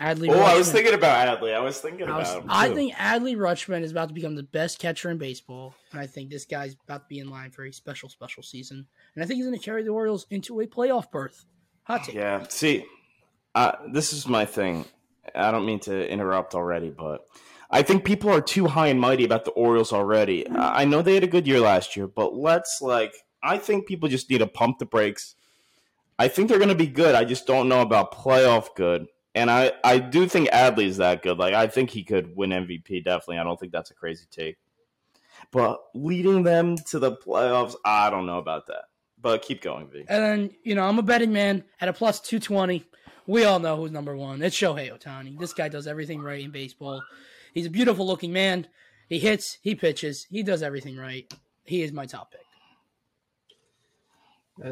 Adley. Oh, I was thinking about Adley. I was thinking I, was- about him. I too. think Adley Rutschman is about to become the best catcher in baseball, and I think this guy's about to be in line for a special, special season. And I think he's going to carry the Orioles into a playoff berth. Hot take. Yeah. See, uh, this is my thing. I don't mean to interrupt already, but I think people are too high and mighty about the Orioles already. I know they had a good year last year, but let's like. I think people just need to pump the brakes. I think they're going to be good. I just don't know about playoff good. And I, I do think Adley's that good. Like I think he could win MVP. Definitely. I don't think that's a crazy take. But leading them to the playoffs, I don't know about that. But keep going, V. And then, you know, I'm a betting man at a plus 220. We all know who's number one. It's Shohei Ohtani. This guy does everything right in baseball. He's a beautiful looking man. He hits, he pitches, he does everything right. He is my top pick.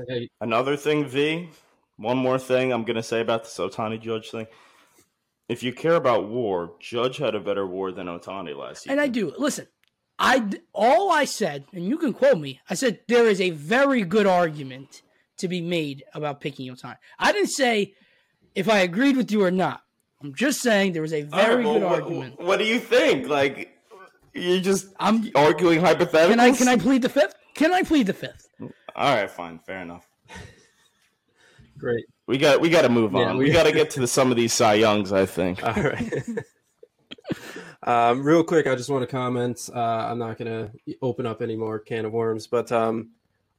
Hey, Another thing, V. One more thing I'm gonna say about this Ohtani Judge thing. If you care about WAR, Judge had a better WAR than Ohtani last year. And I do. Listen, I all I said, and you can quote me. I said there is a very good argument to be made about picking Ohtani. I didn't say if I agreed with you or not. I'm just saying there was a very well, good what, argument. What do you think? Like, you're just I'm. arguing hypotheticals. Can I can I plead the fifth? Can I plead the fifth? All right, fine, fair enough. Great. We got we got to move Yeah, on. we- we got to get to the, some of these Cy Youngs. I think. All right. um, real quick, I just want to comment. Uh, I'm not going to open up any more can of worms, but um,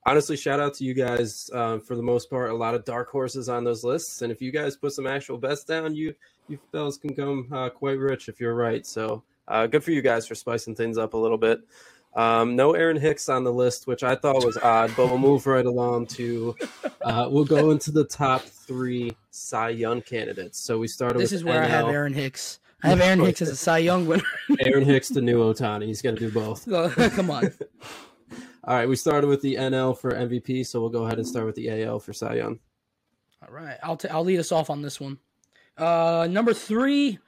honestly, shout out to you guys. Um, for the most part, a lot of dark horses on those lists, and if you guys put some actual bets down, you you fellas can come uh, quite rich if you're right. So uh, good for you guys for spicing things up a little bit. Um, no Aaron Hicks on the list, which I thought was odd, but we'll move right along to. Uh, we'll go into the top three Cy Young candidates. So we started. This is where I have Aaron Hicks. I have Aaron Hicks as a Cy Young winner. Aaron Hicks, the new Ohtani. He's going to do both. Come on. All right, we started with the NL for MVP, so we'll go ahead and start with the AL for Cy Young. All right, I'll t- I'll lead us off on this one. Uh, number three,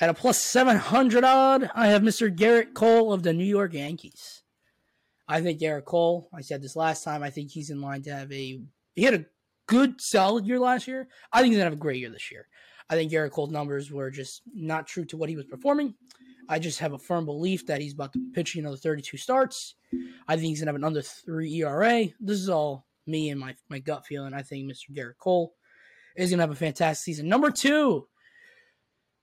at a plus seven hundred odd, I have Mr. Gerrit Cole of the New York Yankees. I think Gerrit Cole. I said this last time. I think he's in line to have a. He had a good, solid year last year. I think he's gonna have a great year this year. I think Gerrit Cole's numbers were just not true to what he was performing. I just have a firm belief that he's about to pitch another 32 starts. I think he's gonna have an under three ERA. This is all me and my my gut feeling. I think Mr. Gerrit Cole is gonna have a fantastic season. Number two,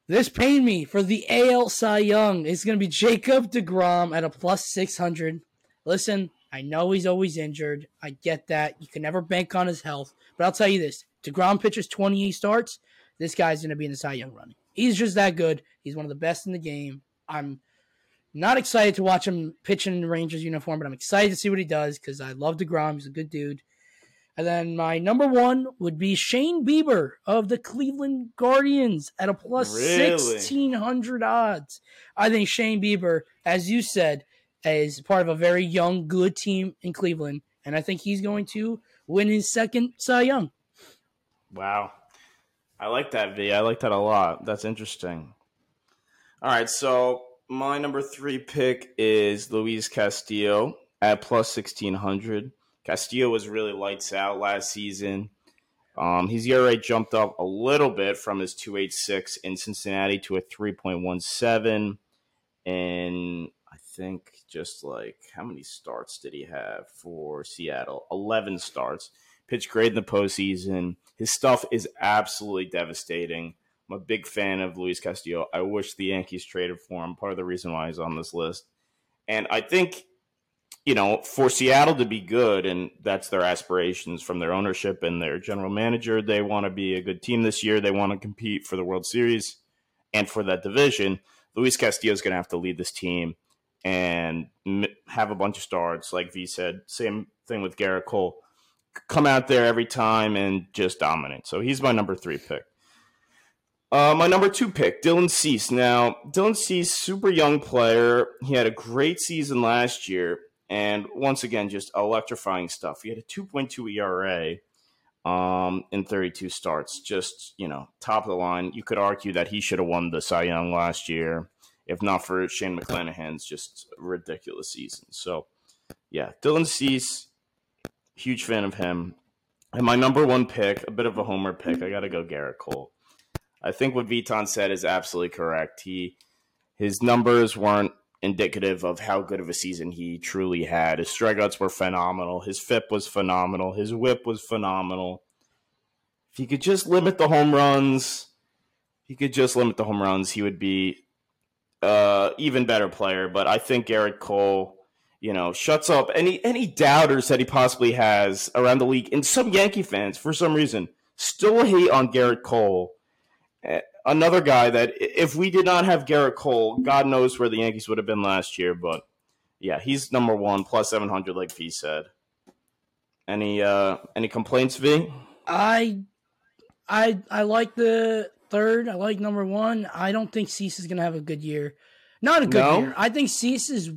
this pained me for the AL Cy Young. It's gonna be Jacob Degrom at a plus 600. Listen, I know he's always injured. I get that. You can never bank on his health, but I'll tell you this: Degrom pitches 28 starts. This guy's gonna be in the Cy Young running. He's just that good. He's one of the best in the game. I'm not excited to watch him pitch in the Rangers uniform, but I'm excited to see what he does because I love DeGrom. He's a good dude. And then my number one would be Shane Bieber of the Cleveland Guardians at a plus Really? 1600 odds. I think Shane Bieber, as you said, is part of a very young, good team in Cleveland. And I think he's going to win his second Cy Young. Wow. I like that, V. I like that a lot. That's interesting. All right, so my number three pick is Luis Castillo at plus 1600. Castillo was really lights out last season. Um, his ERA jumped up a little bit from his 286 in Cincinnati to a 3.17. And I think just like how many starts did he have for Seattle? 11 starts. Pitched great in the postseason. His stuff is absolutely devastating. I'm a big fan of Luis Castillo. I wish the Yankees traded for him. Part of the reason why he's on this list. And I think you know, for Seattle to be good, and that's their aspirations from their ownership and their general manager. They want to be a good team this year. They want to compete for the World Series and for that division. Luis Castillo is going to have to lead this team and have a bunch of starts, like V said. Same thing with Gerrit Cole. Come out there every time and just dominate. So he's my number three pick. Uh, my number two pick, Dylan Cease. Now, Dylan Cease, super young player. He had a great season last year and once again, just electrifying stuff. He had a 2.2 ERA um, in 32 starts. Just, you know, top of the line. You could argue that he should have won the Cy Young last year, if not for Shane McClanahan's just ridiculous season. So, yeah, Dylan Cease, huge fan of him. And my number one pick, a bit of a homer pick, I got to go Gerrit Cole. I think what Veton said is absolutely correct. He his numbers weren't indicative of how good of a season he truly had. His strikeouts were phenomenal. His FIP was phenomenal. His WHIP was phenomenal. If he could just limit the home runs, he could just limit the home runs, he would be uh even better player. But I think Gerrit Cole, you know, shuts up any any doubters that he possibly has around the league. And some Yankee fans, for some reason, still hate on Gerrit Cole another guy that if we did not have Gerrit Cole, God knows where the Yankees would have been last year. But yeah, he's number one plus seven hundred, like V said. Any uh any complaints, V? I I I like the third. I like number one. I don't think Cease is gonna have a good year. Not a good no? year. I think Cease is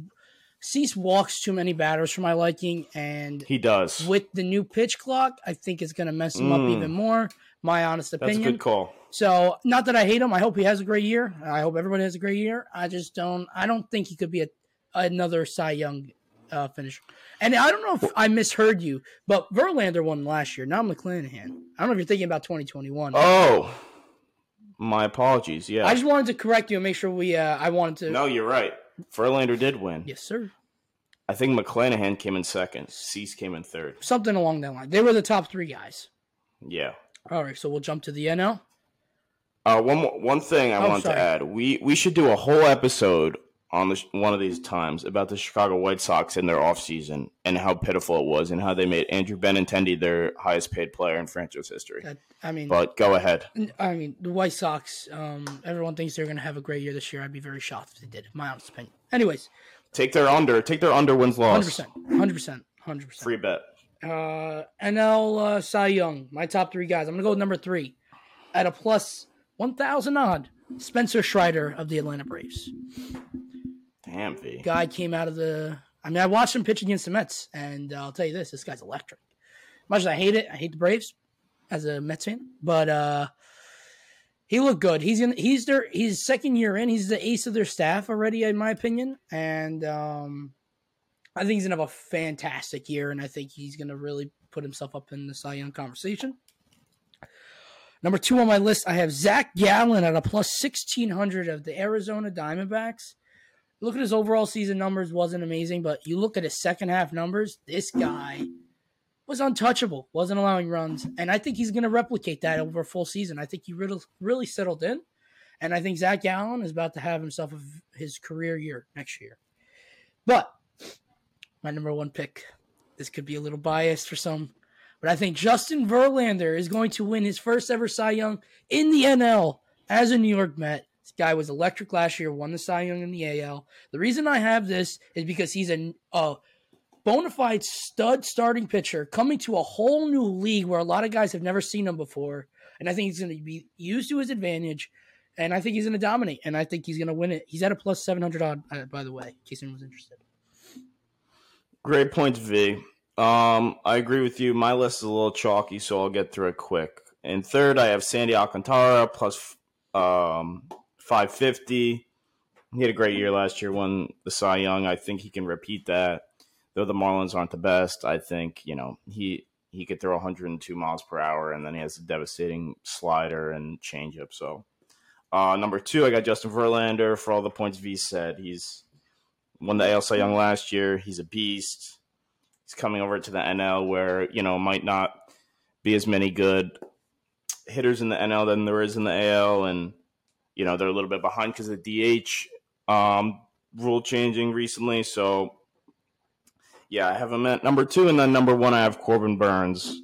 Cease walks too many batters for my liking, and he does. With the new pitch clock, I think it's gonna mess him mm. up even more. My honest opinion. That's a good call. So, not that I hate him. I hope he has a great year. I hope everybody has a great year. I just don't. I don't think he could be a, another Cy Young uh, finisher. And I don't know if I misheard you, but Verlander won last year. Not McClanahan. I don't know if you're thinking about 2021. Oh, my apologies. Yeah, I just wanted to correct you and make sure we. Uh, I wanted to. No, you're right. Verlander did win. Yes, sir. I think McClanahan came in second. Cease came in third. Something along that line. They were the top three guys. Yeah. All right, so we'll jump to the NL. Uh, one one thing I oh, want to add: we we should do a whole episode on this one of these times about the Chicago White Sox in their offseason and how pitiful it was and how they made Andrew Benintendi their highest paid player in franchise history. That, I mean, but go ahead. I mean, the White Sox. Um, everyone thinks they're going to have a great year this year. I'd be very shocked if they did. My honest opinion. Anyways, take their under. Take their under wins loss. Hundred percent. Hundred percent. Hundred percent. Free bet. Uh, NL uh, Cy Young. My top three guys. I'm going to go with number three at a plus 1,000 odd. Spencer Strider of the Atlanta Braves. Damn, V. Guy came out of the. I mean, I watched him pitch against the Mets, and I'll tell you this: this guy's electric. Much as I hate it, I hate the Braves as a Mets fan, but uh, he looked good. He's in. He's their. He's second year in. He's the ace of their staff already, in my opinion, and um, I think he's gonna have a fantastic year, and I think he's gonna really put himself up in the Cy Young conversation. Number two on my list, I have Zach Gallen at a plus 1600 of the Arizona Diamondbacks. Look at his overall season numbers, wasn't amazing, but you look at his second half numbers, this guy was untouchable, wasn't allowing runs. And I think he's going to replicate that over a full season. I think he really, really settled in. And I think Zach Gallen is about to have himself his career year next year. But my number one pick, this could be a little biased for some but I think Justin Verlander is going to win his first ever Cy Young in the NL as a New York Met. This guy was electric last year, won the Cy Young in the AL. The reason I have this is because he's a, a bona fide stud starting pitcher coming to a whole new league where a lot of guys have never seen him before. And I think he's going to be used to his advantage. And I think he's going to dominate. And I think he's going to win it. He's at a plus 700 odd, uh, by the way, in case anyone was interested. Great points, V. Um, I agree with you. My list is a little chalky, so I'll get through it quick. In third, I have Sandy Alcantara plus um, 550. He had a great year last year, won the Cy Young. I think he can repeat that. Though the Marlins aren't the best, I think you know he he could throw 102 miles per hour, and then he has a devastating slider and changeup. So, uh, number two, I got Justin Verlander for all the points V said. He's won the AL Cy Young last year. He's a beast he's coming over to the NL where you know might not be as many good hitters in the NL than there is in the AL, and you know they're a little bit behind because of the DH um, rule changing recently. So Yeah, I have him at number two, and then number one, I have Corbin Burnes.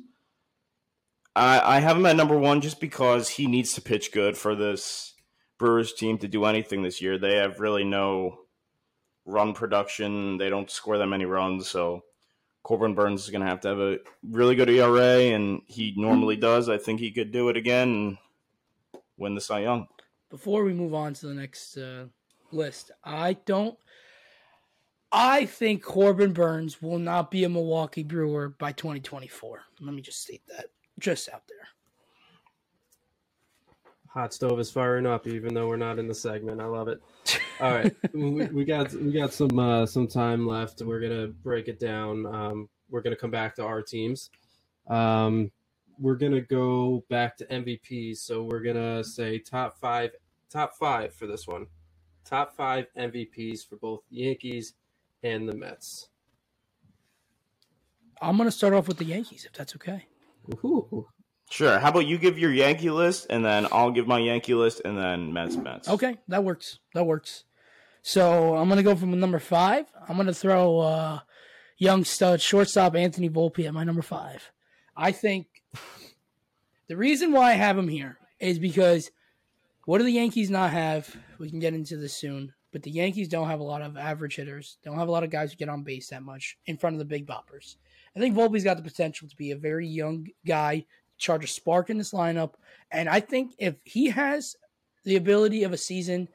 I, I have him at number one just because he needs to pitch good for this Brewers team to do anything this year. They have really no run production. They don't score that many runs, so Corbin Burnes is going to have to have a really good ERA, and he normally does. I think he could do it again and win the Cy Young. Before we move on to the next uh, list, I don't. I think Corbin Burnes will not be a Milwaukee Brewer by 2024. Let me just state that just out there. Hot stove is firing up, even though we're not in the segment. I love it. All right, we, we, got we got some uh, some time left. We're gonna break it down. Um, we're gonna come back to our teams. Um, we're gonna go back to MVPs. So we're gonna say top five, top five for this one. Top five MVPs for both the Yankees and the Mets. I'm gonna start off with the Yankees, if that's okay. Ooh. Sure. How about you give your Yankee list, and then I'll give my Yankee list, and then Mets, Mets. Okay, that works. That works. So I'm gonna go from number five. I'm gonna throw uh, young stud shortstop Anthony Volpe at my number five. I think the reason why I have him here is because what do the Yankees not have? We can get into this soon, but the Yankees don't have a lot of average hitters. Don't have a lot of guys who get on base that much in front of the big boppers. I think Volpe's got the potential to be a very young guy charge a spark in this lineup. And I think if he has the ability of a season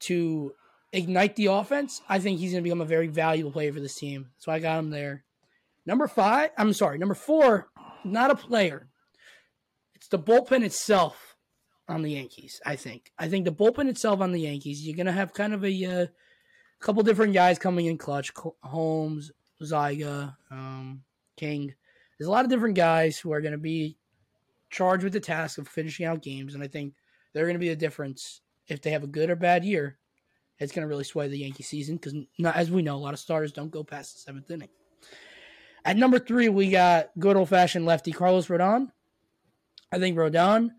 to ignite the offense, I think he's going to become a very valuable player for this team. So I got him there. Number five, I'm sorry, number four, not a player. It's the bullpen itself on the Yankees, I think. I think the bullpen itself on the Yankees, you're going to have kind of a uh, couple different guys coming in clutch Holmes, Zyga, um, King there's a lot of different guys who are going to be charged with the task of finishing out games, and I think they're going to be the difference if they have a good or bad year. It's going to really sway the Yankee season because, as we know, a lot of starters don't go past the seventh inning. At number three, we got good old fashioned lefty Carlos Rodon. I think Rodon,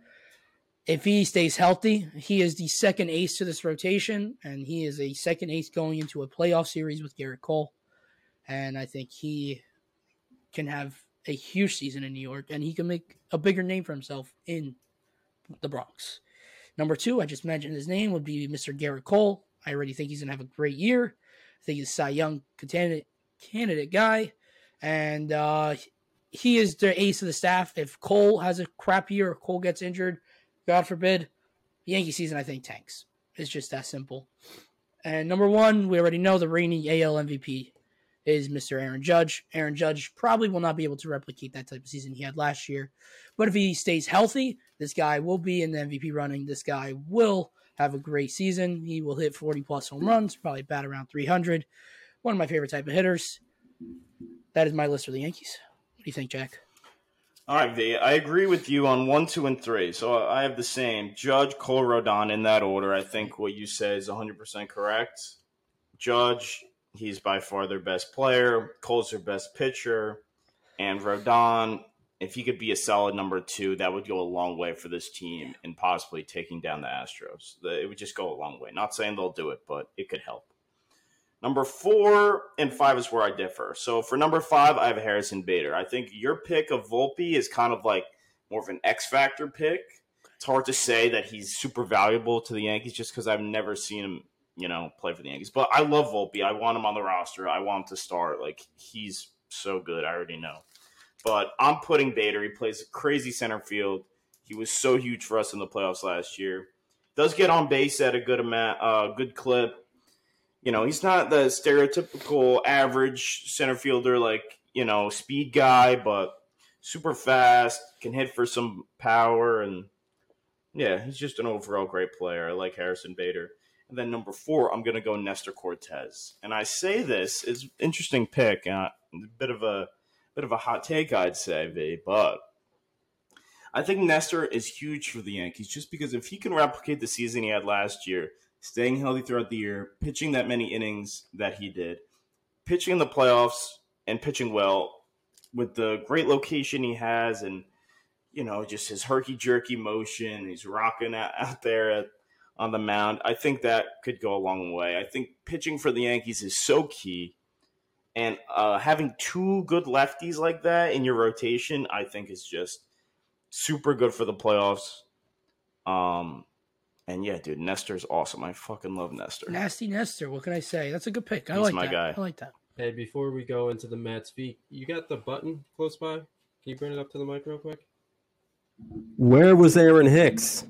if he stays healthy, he is the second ace to this rotation, and he is a second ace going into a playoff series with Gerrit Cole. And I think he can have a huge season in New York, and he can make a bigger name for himself in the Bronx. Number two, I just mentioned his name would be Mr. Gerrit Cole. I already think he's gonna have a great year. I think he's a Cy Young candidate candidate guy, and uh, he is the ace of the staff. If Cole has a crap year or Cole gets injured, God forbid, Yankee season I think tanks. It's just that simple. And number one, we already know the reigning AL MVP is Mr. Aaron Judge. Aaron Judge probably will not be able to replicate that type of season he had last year. But if he stays healthy, this guy will be in the MVP running. This guy will have a great season. He will hit 40 plus home runs, probably bat around 300. One of my favorite type of hitters. That is my list for the Yankees. What do you think, Jack? All right, V. I agree with you on one, two, and three. So I have the same. Judge, Cole, Rodon in that order. I think what you say is 100% correct. Judge, He's by far their best player. Cole's their best pitcher. And Rodon, if he could be a solid number two, that would go a long way for this team and possibly taking down the Astros. It would just go a long way. Not saying they'll do it, but it could help. Number four and five is where I differ. So for number five, I have Harrison Bader. I think your pick of Volpe is kind of like more of an X factor pick. It's hard to say that he's super valuable to the Yankees just because I've never seen him you know, play for the Yankees. But I love Volpe. I want him on the roster. I want him to start. Like he's so good. I already know. But I'm putting Bader. He plays crazy center field. He was so huge for us in the playoffs last year. Does get on base at a good amount, uh, good clip. You know, he's not the stereotypical average center fielder, like you know, speed guy, but super fast, can hit for some power, and yeah, he's just an overall great player. I like Harrison Bader. And then number four, I'm going to go Nestor Cortes. And I say this is interesting pick, uh, a bit of a bit of a hot take, I'd say, V, but I think Nestor is huge for the Yankees just because if he can replicate the season he had last year, staying healthy throughout the year, pitching that many innings that he did, pitching in the playoffs and pitching well with the great location he has and you know just his herky jerky motion, he's rocking out, out there at on the mound. I think that could go a long way. I think pitching for the Yankees is so key. And uh, having two good lefties like that in your rotation, I think is just super good for the playoffs. Um, and yeah, dude, Nestor's awesome. I fucking love Nestor. Nasty Nestor. What can I say? That's a good pick. I He's like my that. guy. I like that. Hey, before we go into the Mets, V, you got the button close by? Can you bring it up to the mic real quick? Where was Aaron Hicks?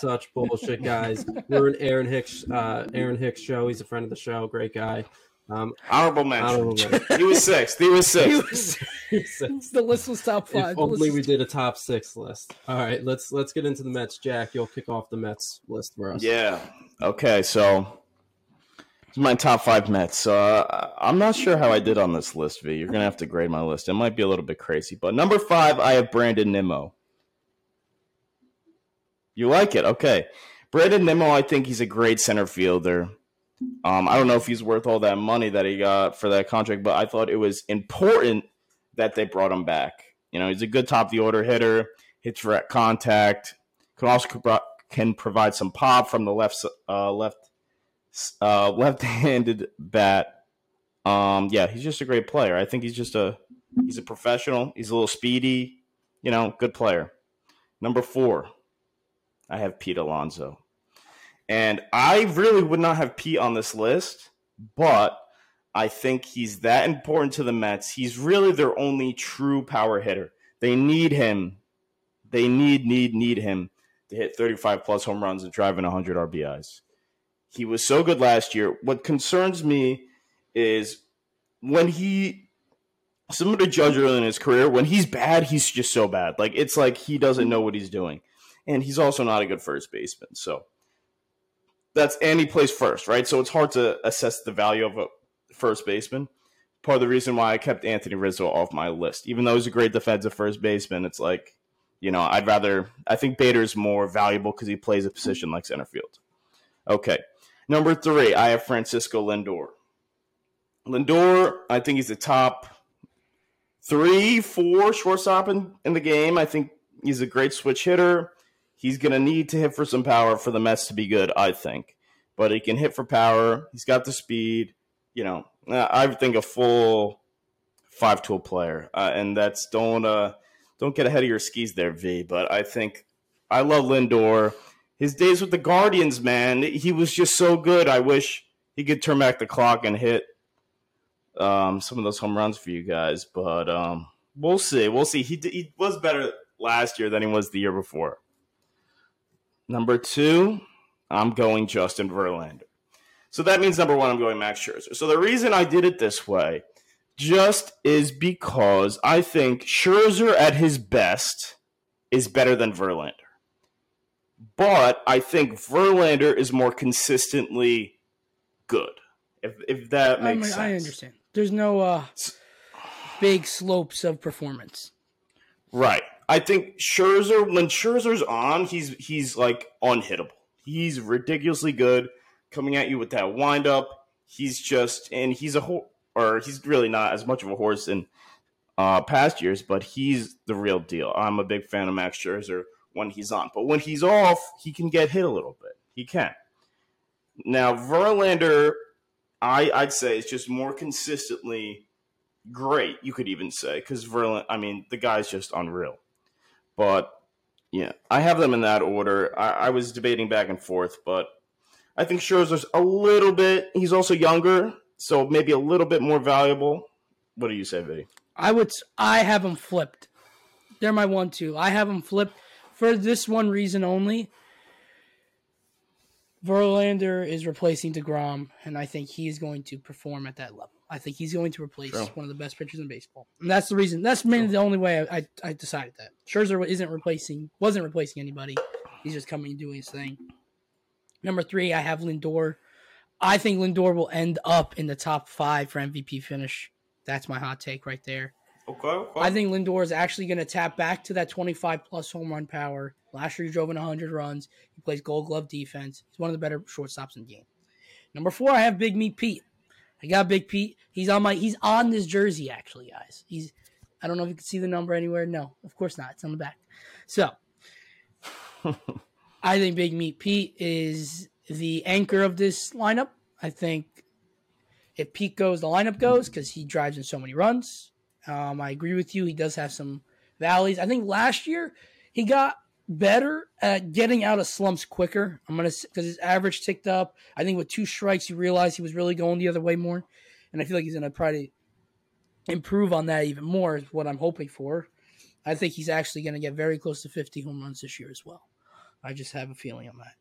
Such bullshit, guys. We're an Aaron Hicks, uh, Aaron Hicks show. He's a friend of the show, great guy. Um, Honorable mention. Honorable mention. he was sixth. He was He sixth. was- the list was top five. if only we did a top six list. All right, let's let's get into the Mets. Jack, you'll kick off the Mets list for us. Yeah. Okay, so this is my top five Mets. Uh, I'm not sure how I did on this list, V. You're gonna have to grade my list. It might be a little bit crazy, but number five, I have Brandon Nimmo. You like it? Okay. Brandon Nimmo, I think he's a great center fielder. Um, I don't know if he's worth all that money that he got for that contract, but I thought it was important that they brought him back. You know, he's a good top of the order hitter, hits for contact, can also can provide some pop from the left uh, left uh, left-handed bat. Um, yeah, he's just a great player. I think he's just a he's a professional. He's a little speedy, you know, good player. Number four, I have Pete Alonso. And I really would not have Pete on this list, but I think he's that important to the Mets. He's really their only true power hitter. They need him. They need, need, need him to hit 35 plus home runs and drive in 100 RBIs. He was so good last year. What concerns me is when he, similar to Judge early in his career, when he's bad, he's just so bad. Like, it's like he doesn't know what he's doing. And he's also not a good first baseman. So that's and he plays first, right? So it's hard to assess the value of a first baseman. Part of the reason why I kept Anthony Rizzo off my list, even though he's a great defensive first baseman, it's like, you know, I'd rather. I think Bader's more valuable because he plays a position like center field. Okay, number three, I have Francisco Lindor. Lindor, I think he's the top three, four shortstop in, in the game. I think he's a great switch hitter. He's going to need to hit for some power for the Mets to be good, I think. But he can hit for power. He's got the speed. You know, I think a full five tool player, uh, and that's don't uh, don't get ahead of your skis there, V. But I think I love Lindor. His days with the Guardians, man, he was just so good. I wish he could turn back the clock and hit um, some of those home runs for you guys. But um, we'll see. We'll see. He, he was better last year than he was the year before. Number two, I'm going Justin Verlander. So that means number one, I'm going Max Scherzer. So the reason I did it this way just is because I think Scherzer at his best is better than Verlander. But I think Verlander is more consistently good. If if that I, makes mean, sense. I understand. There's no uh, big slopes of performance. Right. I think Scherzer when Scherzer's on, he's he's like unhittable. He's ridiculously good coming at you with that windup. He's just and he's a ho- or he's really not as much of a horse in uh, past years, but he's the real deal. I'm a big fan of Max Scherzer when he's on, but when he's off, he can get hit a little bit. He can. Now Verlander, I I'd say is just more consistently great. You could even say because Verlander, I mean, the guy's just unreal. But yeah, I have them in that order. I, I was debating back and forth, but I think Scherzer's a little bit. He's also younger, so maybe a little bit more valuable. What do you say, Vinny? I would. I have them flipped. They're my one-two. I have them flipped for this one reason only. Verlander is replacing Degrom, and I think he's going to perform at that level. I think he's going to replace True. one of the best pitchers in baseball, and that's the reason. That's mainly the only way I, I, I decided that Scherzer isn't replacing, wasn't replacing anybody. He's just coming and doing his thing. Number three, I have Lindor. I think Lindor will end up in the top five for MVP finish. That's my hot take right there. Okay. okay. I think Lindor is actually going to tap back to that 25 plus home run power. Last year he drove in 100 runs. He plays gold glove defense. He's one of the better shortstops in the game. Number four, I have Big Meat Pete. I got Big Pete. He's on my he's on this jersey actually, guys. He's I don't know if you can see the number anywhere. No, of course not. It's on the back. So I think Big Meat Pete is the anchor of this lineup. I think if Pete goes, the lineup goes because he drives in so many runs. Um, I agree with you. He does have some valleys. I think last year he got better at getting out of slumps quicker. I'm gonna because his average ticked up. I think with two strikes, you realized he was really going the other way more, and I feel like he's gonna probably improve on that even more. Is what I'm hoping for. I think he's actually gonna get very close to 50 home runs this year as well. I just have a feeling on that.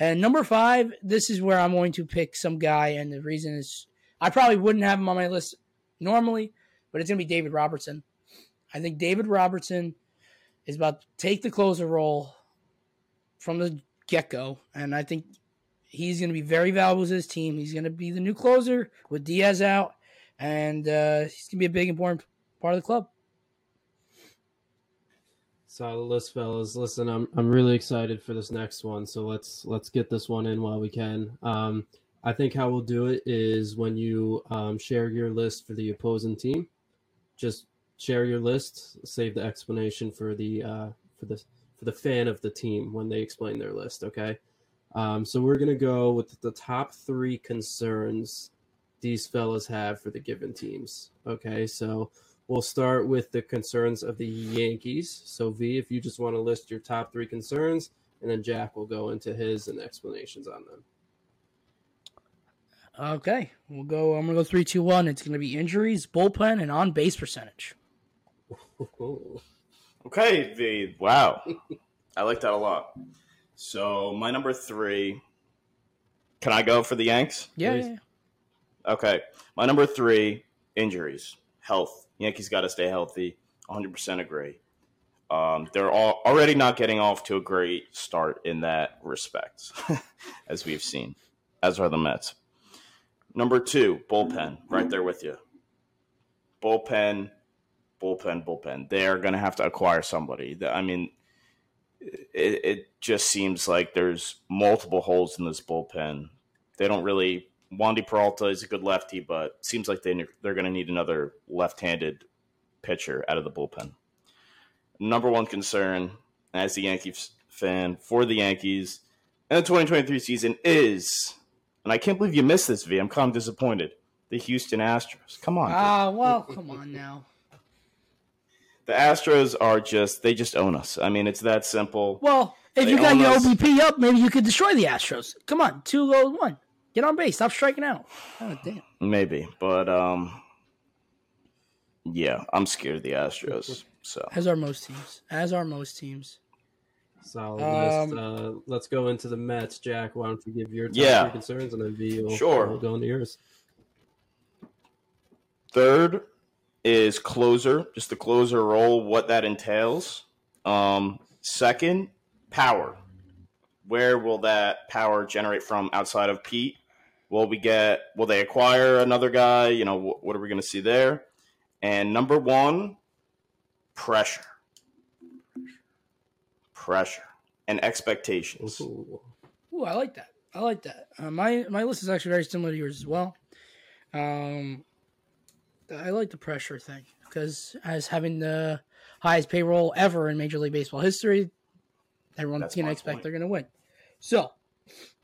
And number five, this is where I'm going to pick some guy, and the reason is I probably wouldn't have him on my list normally, but it's gonna be David Robertson. I think David Robertson is about to take the closer role from the get go, and I think he's going to be very valuable to his team. He's going to be the new closer with Diaz out, and uh, he's going to be a big important part of the club. Solid list, fellas. Listen, I'm I'm really excited for this next one. So let's let's get this one in while we can. Um, I think how we'll do it is when you um, share your list for the opposing team, just share your list. Save the explanation for the uh, for the for the fan of the team when they explain their list. Okay. Um, so we're gonna go with the top three concerns these fellas have for the given teams. Okay, so we'll start with the concerns of the Yankees. So V, if you just want to list your top three concerns, and then Jack will go into his and explanations on them. Okay, we'll go. I'm gonna go three, two, one. It's gonna be injuries, bullpen, and on base percentage. Okay, V. Wow. I like that a lot. So my number three. Can I go for the Yanks? Yeah, yeah, yeah. Okay. My number three, injuries, health. Yankees got to stay healthy. 100% agree. Um, they're all already not getting off to a great start in that respect, as we've seen, as are the Mets. Number two, bullpen, right there with you. Bullpen, bullpen, bullpen. They are going to have to acquire somebody. The- I mean, it, it just seems like there's multiple holes in this bullpen. They don't really. Wandy Peralta is a good lefty, but seems like they they're going to need another left-handed pitcher out of the bullpen. Number one concern as a Yankees fan for the Yankees in the 2023 season is, and I can't believe you missed this, V. I'm kind of disappointed. The Houston Astros. Come on. Ah, well, come on now. The Astros are just they just own us. I mean, it's that simple. Well, if They you got your us. OBP up, maybe you could destroy the Astros. Come on, two goals, one. Get on base. Stop striking out. Oh, damn. Maybe, but um, yeah, I'm scared of the Astros. So As are most teams. As are most teams. Solid Um, list. Uh, let's go into the Mets. Jack, why don't you give your top Yeah. three concerns, and then V will Sure. will go into yours. third is closer, just the closer role, what that entails. Um, second, power. Where will that power generate from outside of Pete? Will we get? Will they acquire another guy? You know, wh- what are we going to see there? And number one, pressure, pressure, and expectations. Ooh. I like that. I like that. Uh, my my list is actually very similar to yours as well. Um, I like the pressure thing because as having the highest payroll ever in Major League Baseball history, everyone's That's to expect point. they're going to win. So,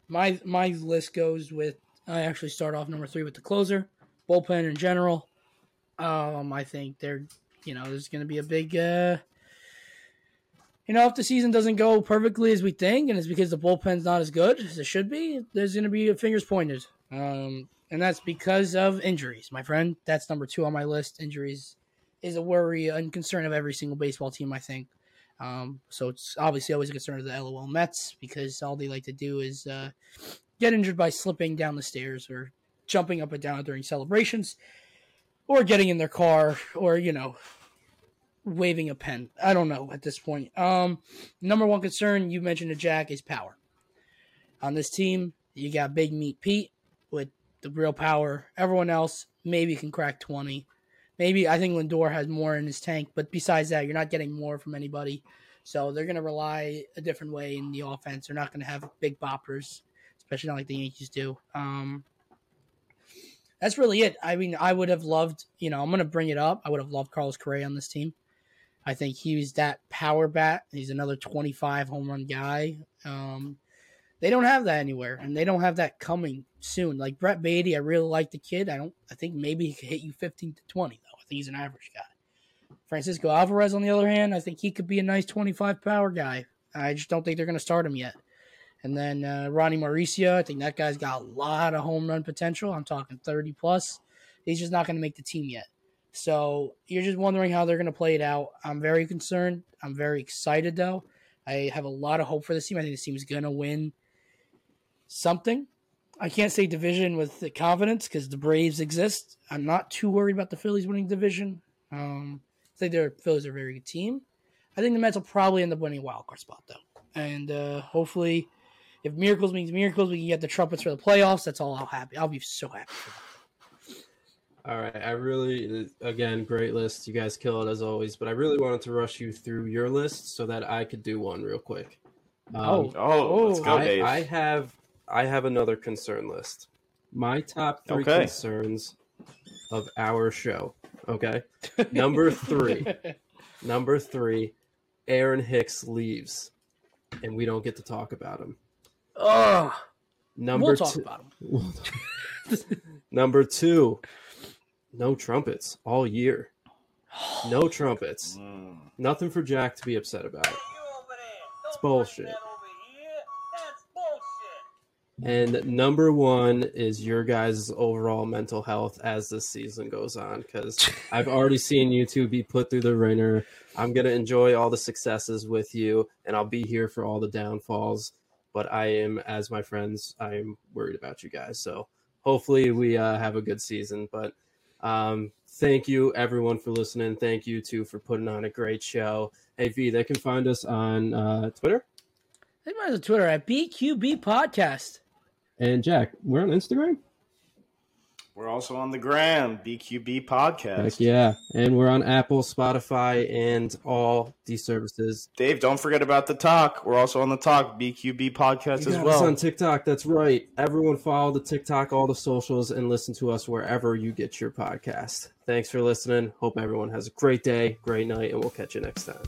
my my list goes with I actually start off number three with the closer, bullpen in general. Um, I think they're you know there's going to be a big. Uh, you know, if the season doesn't go perfectly as we think, and it's because the bullpen's not as good as it should be, there's going to be fingers pointed. Um, and that's because of injuries, my friend. That's number two on my list. Injuries is a worry and concern of every single baseball team, I think. Um, so it's obviously always a concern of the LOL Mets because all they like to do is uh, get injured by slipping down the stairs or jumping up and down during celebrations or getting in their car or, you know, waving a pen. I don't know at this point. Um, number one concern you mentioned to Jack is power. On this team, you got Big Meat Pete with the real power. Everyone else maybe can crack twenty. Maybe I think Lindor has more in his tank, but besides that, you're not getting more from anybody. So they're going to rely a different way in the offense. They're not going to have big boppers, especially not like the Yankees do. Um, that's really it. I mean, I would have loved, you know, I'm going to bring it up. I would have loved Carlos Correa on this team. I think he's that power bat. He's another 25 home run guy. Um, They don't have that anywhere, and they don't have that coming soon. Like Brett Baty, I really like the kid. I don't. I think maybe he could hit you fifteen to twenty though. I think he's an average guy. Francisco Alvarez, on the other hand, I think he could be a nice twenty-five power guy. I just don't think they're going to start him yet. And then uh, Ronnie Mauricio, I think that guy's got a lot of home run potential. I'm talking 30 plus. He's just not going to make the team yet. So you're just wondering how they're going to play it out. I'm very concerned. I'm very excited, though. I have a lot of hope for this team. I think this team is going to win something. I can't say division with the confidence because the Braves exist. I'm not too worried about the Phillies winning division. Um, I think the Phillies are a very good team. I think the Mets will probably end up winning a wild card spot though, and uh, hopefully, if miracles means miracles, we can get the trumpets for the playoffs. That's all I'll happy. I'll be so happy. For that. All right, I really, again, great list. You guys kill it as always, but I really wanted to rush you through your list so that I could do one real quick. Um, Oh. Oh, let's go, I, Dave. I have, I have another concern list. My top three Okay. concerns of our show. Okay, number three. Number three, Aaron Hicks leaves, and we don't get to talk about him. Ugh. Number we'll talk two, about them. number two, no trumpets all year. No trumpets. Mm. Nothing for Jack to be upset about. It's bullshit. And number one is your guys' overall mental health as the season goes on. Because I've already seen you two be put through the ringer. I'm going to enjoy all the successes with you, and I'll be here for all the downfalls. But I am, as my friends, I am worried about you guys. So hopefully we uh, have a good season. But um, thank you, everyone, for listening. Thank you, too, for putting on a great show. Hey, V, they can find us on uh, Twitter. They might on Twitter at BQB Podcast. And Jack, we're on Instagram. We're also on the gram, BQB Podcast. Heck yeah. And we're on Apple, Spotify, and all these services. Dave, don't forget about the talk. We're also on the talk, BQB Podcast You as well. on TikTok. That's right. Everyone follow the TikTok, all the socials, and listen to us wherever you get your podcast. Thanks for listening. Hope everyone has a great day, great night, and we'll catch you next time.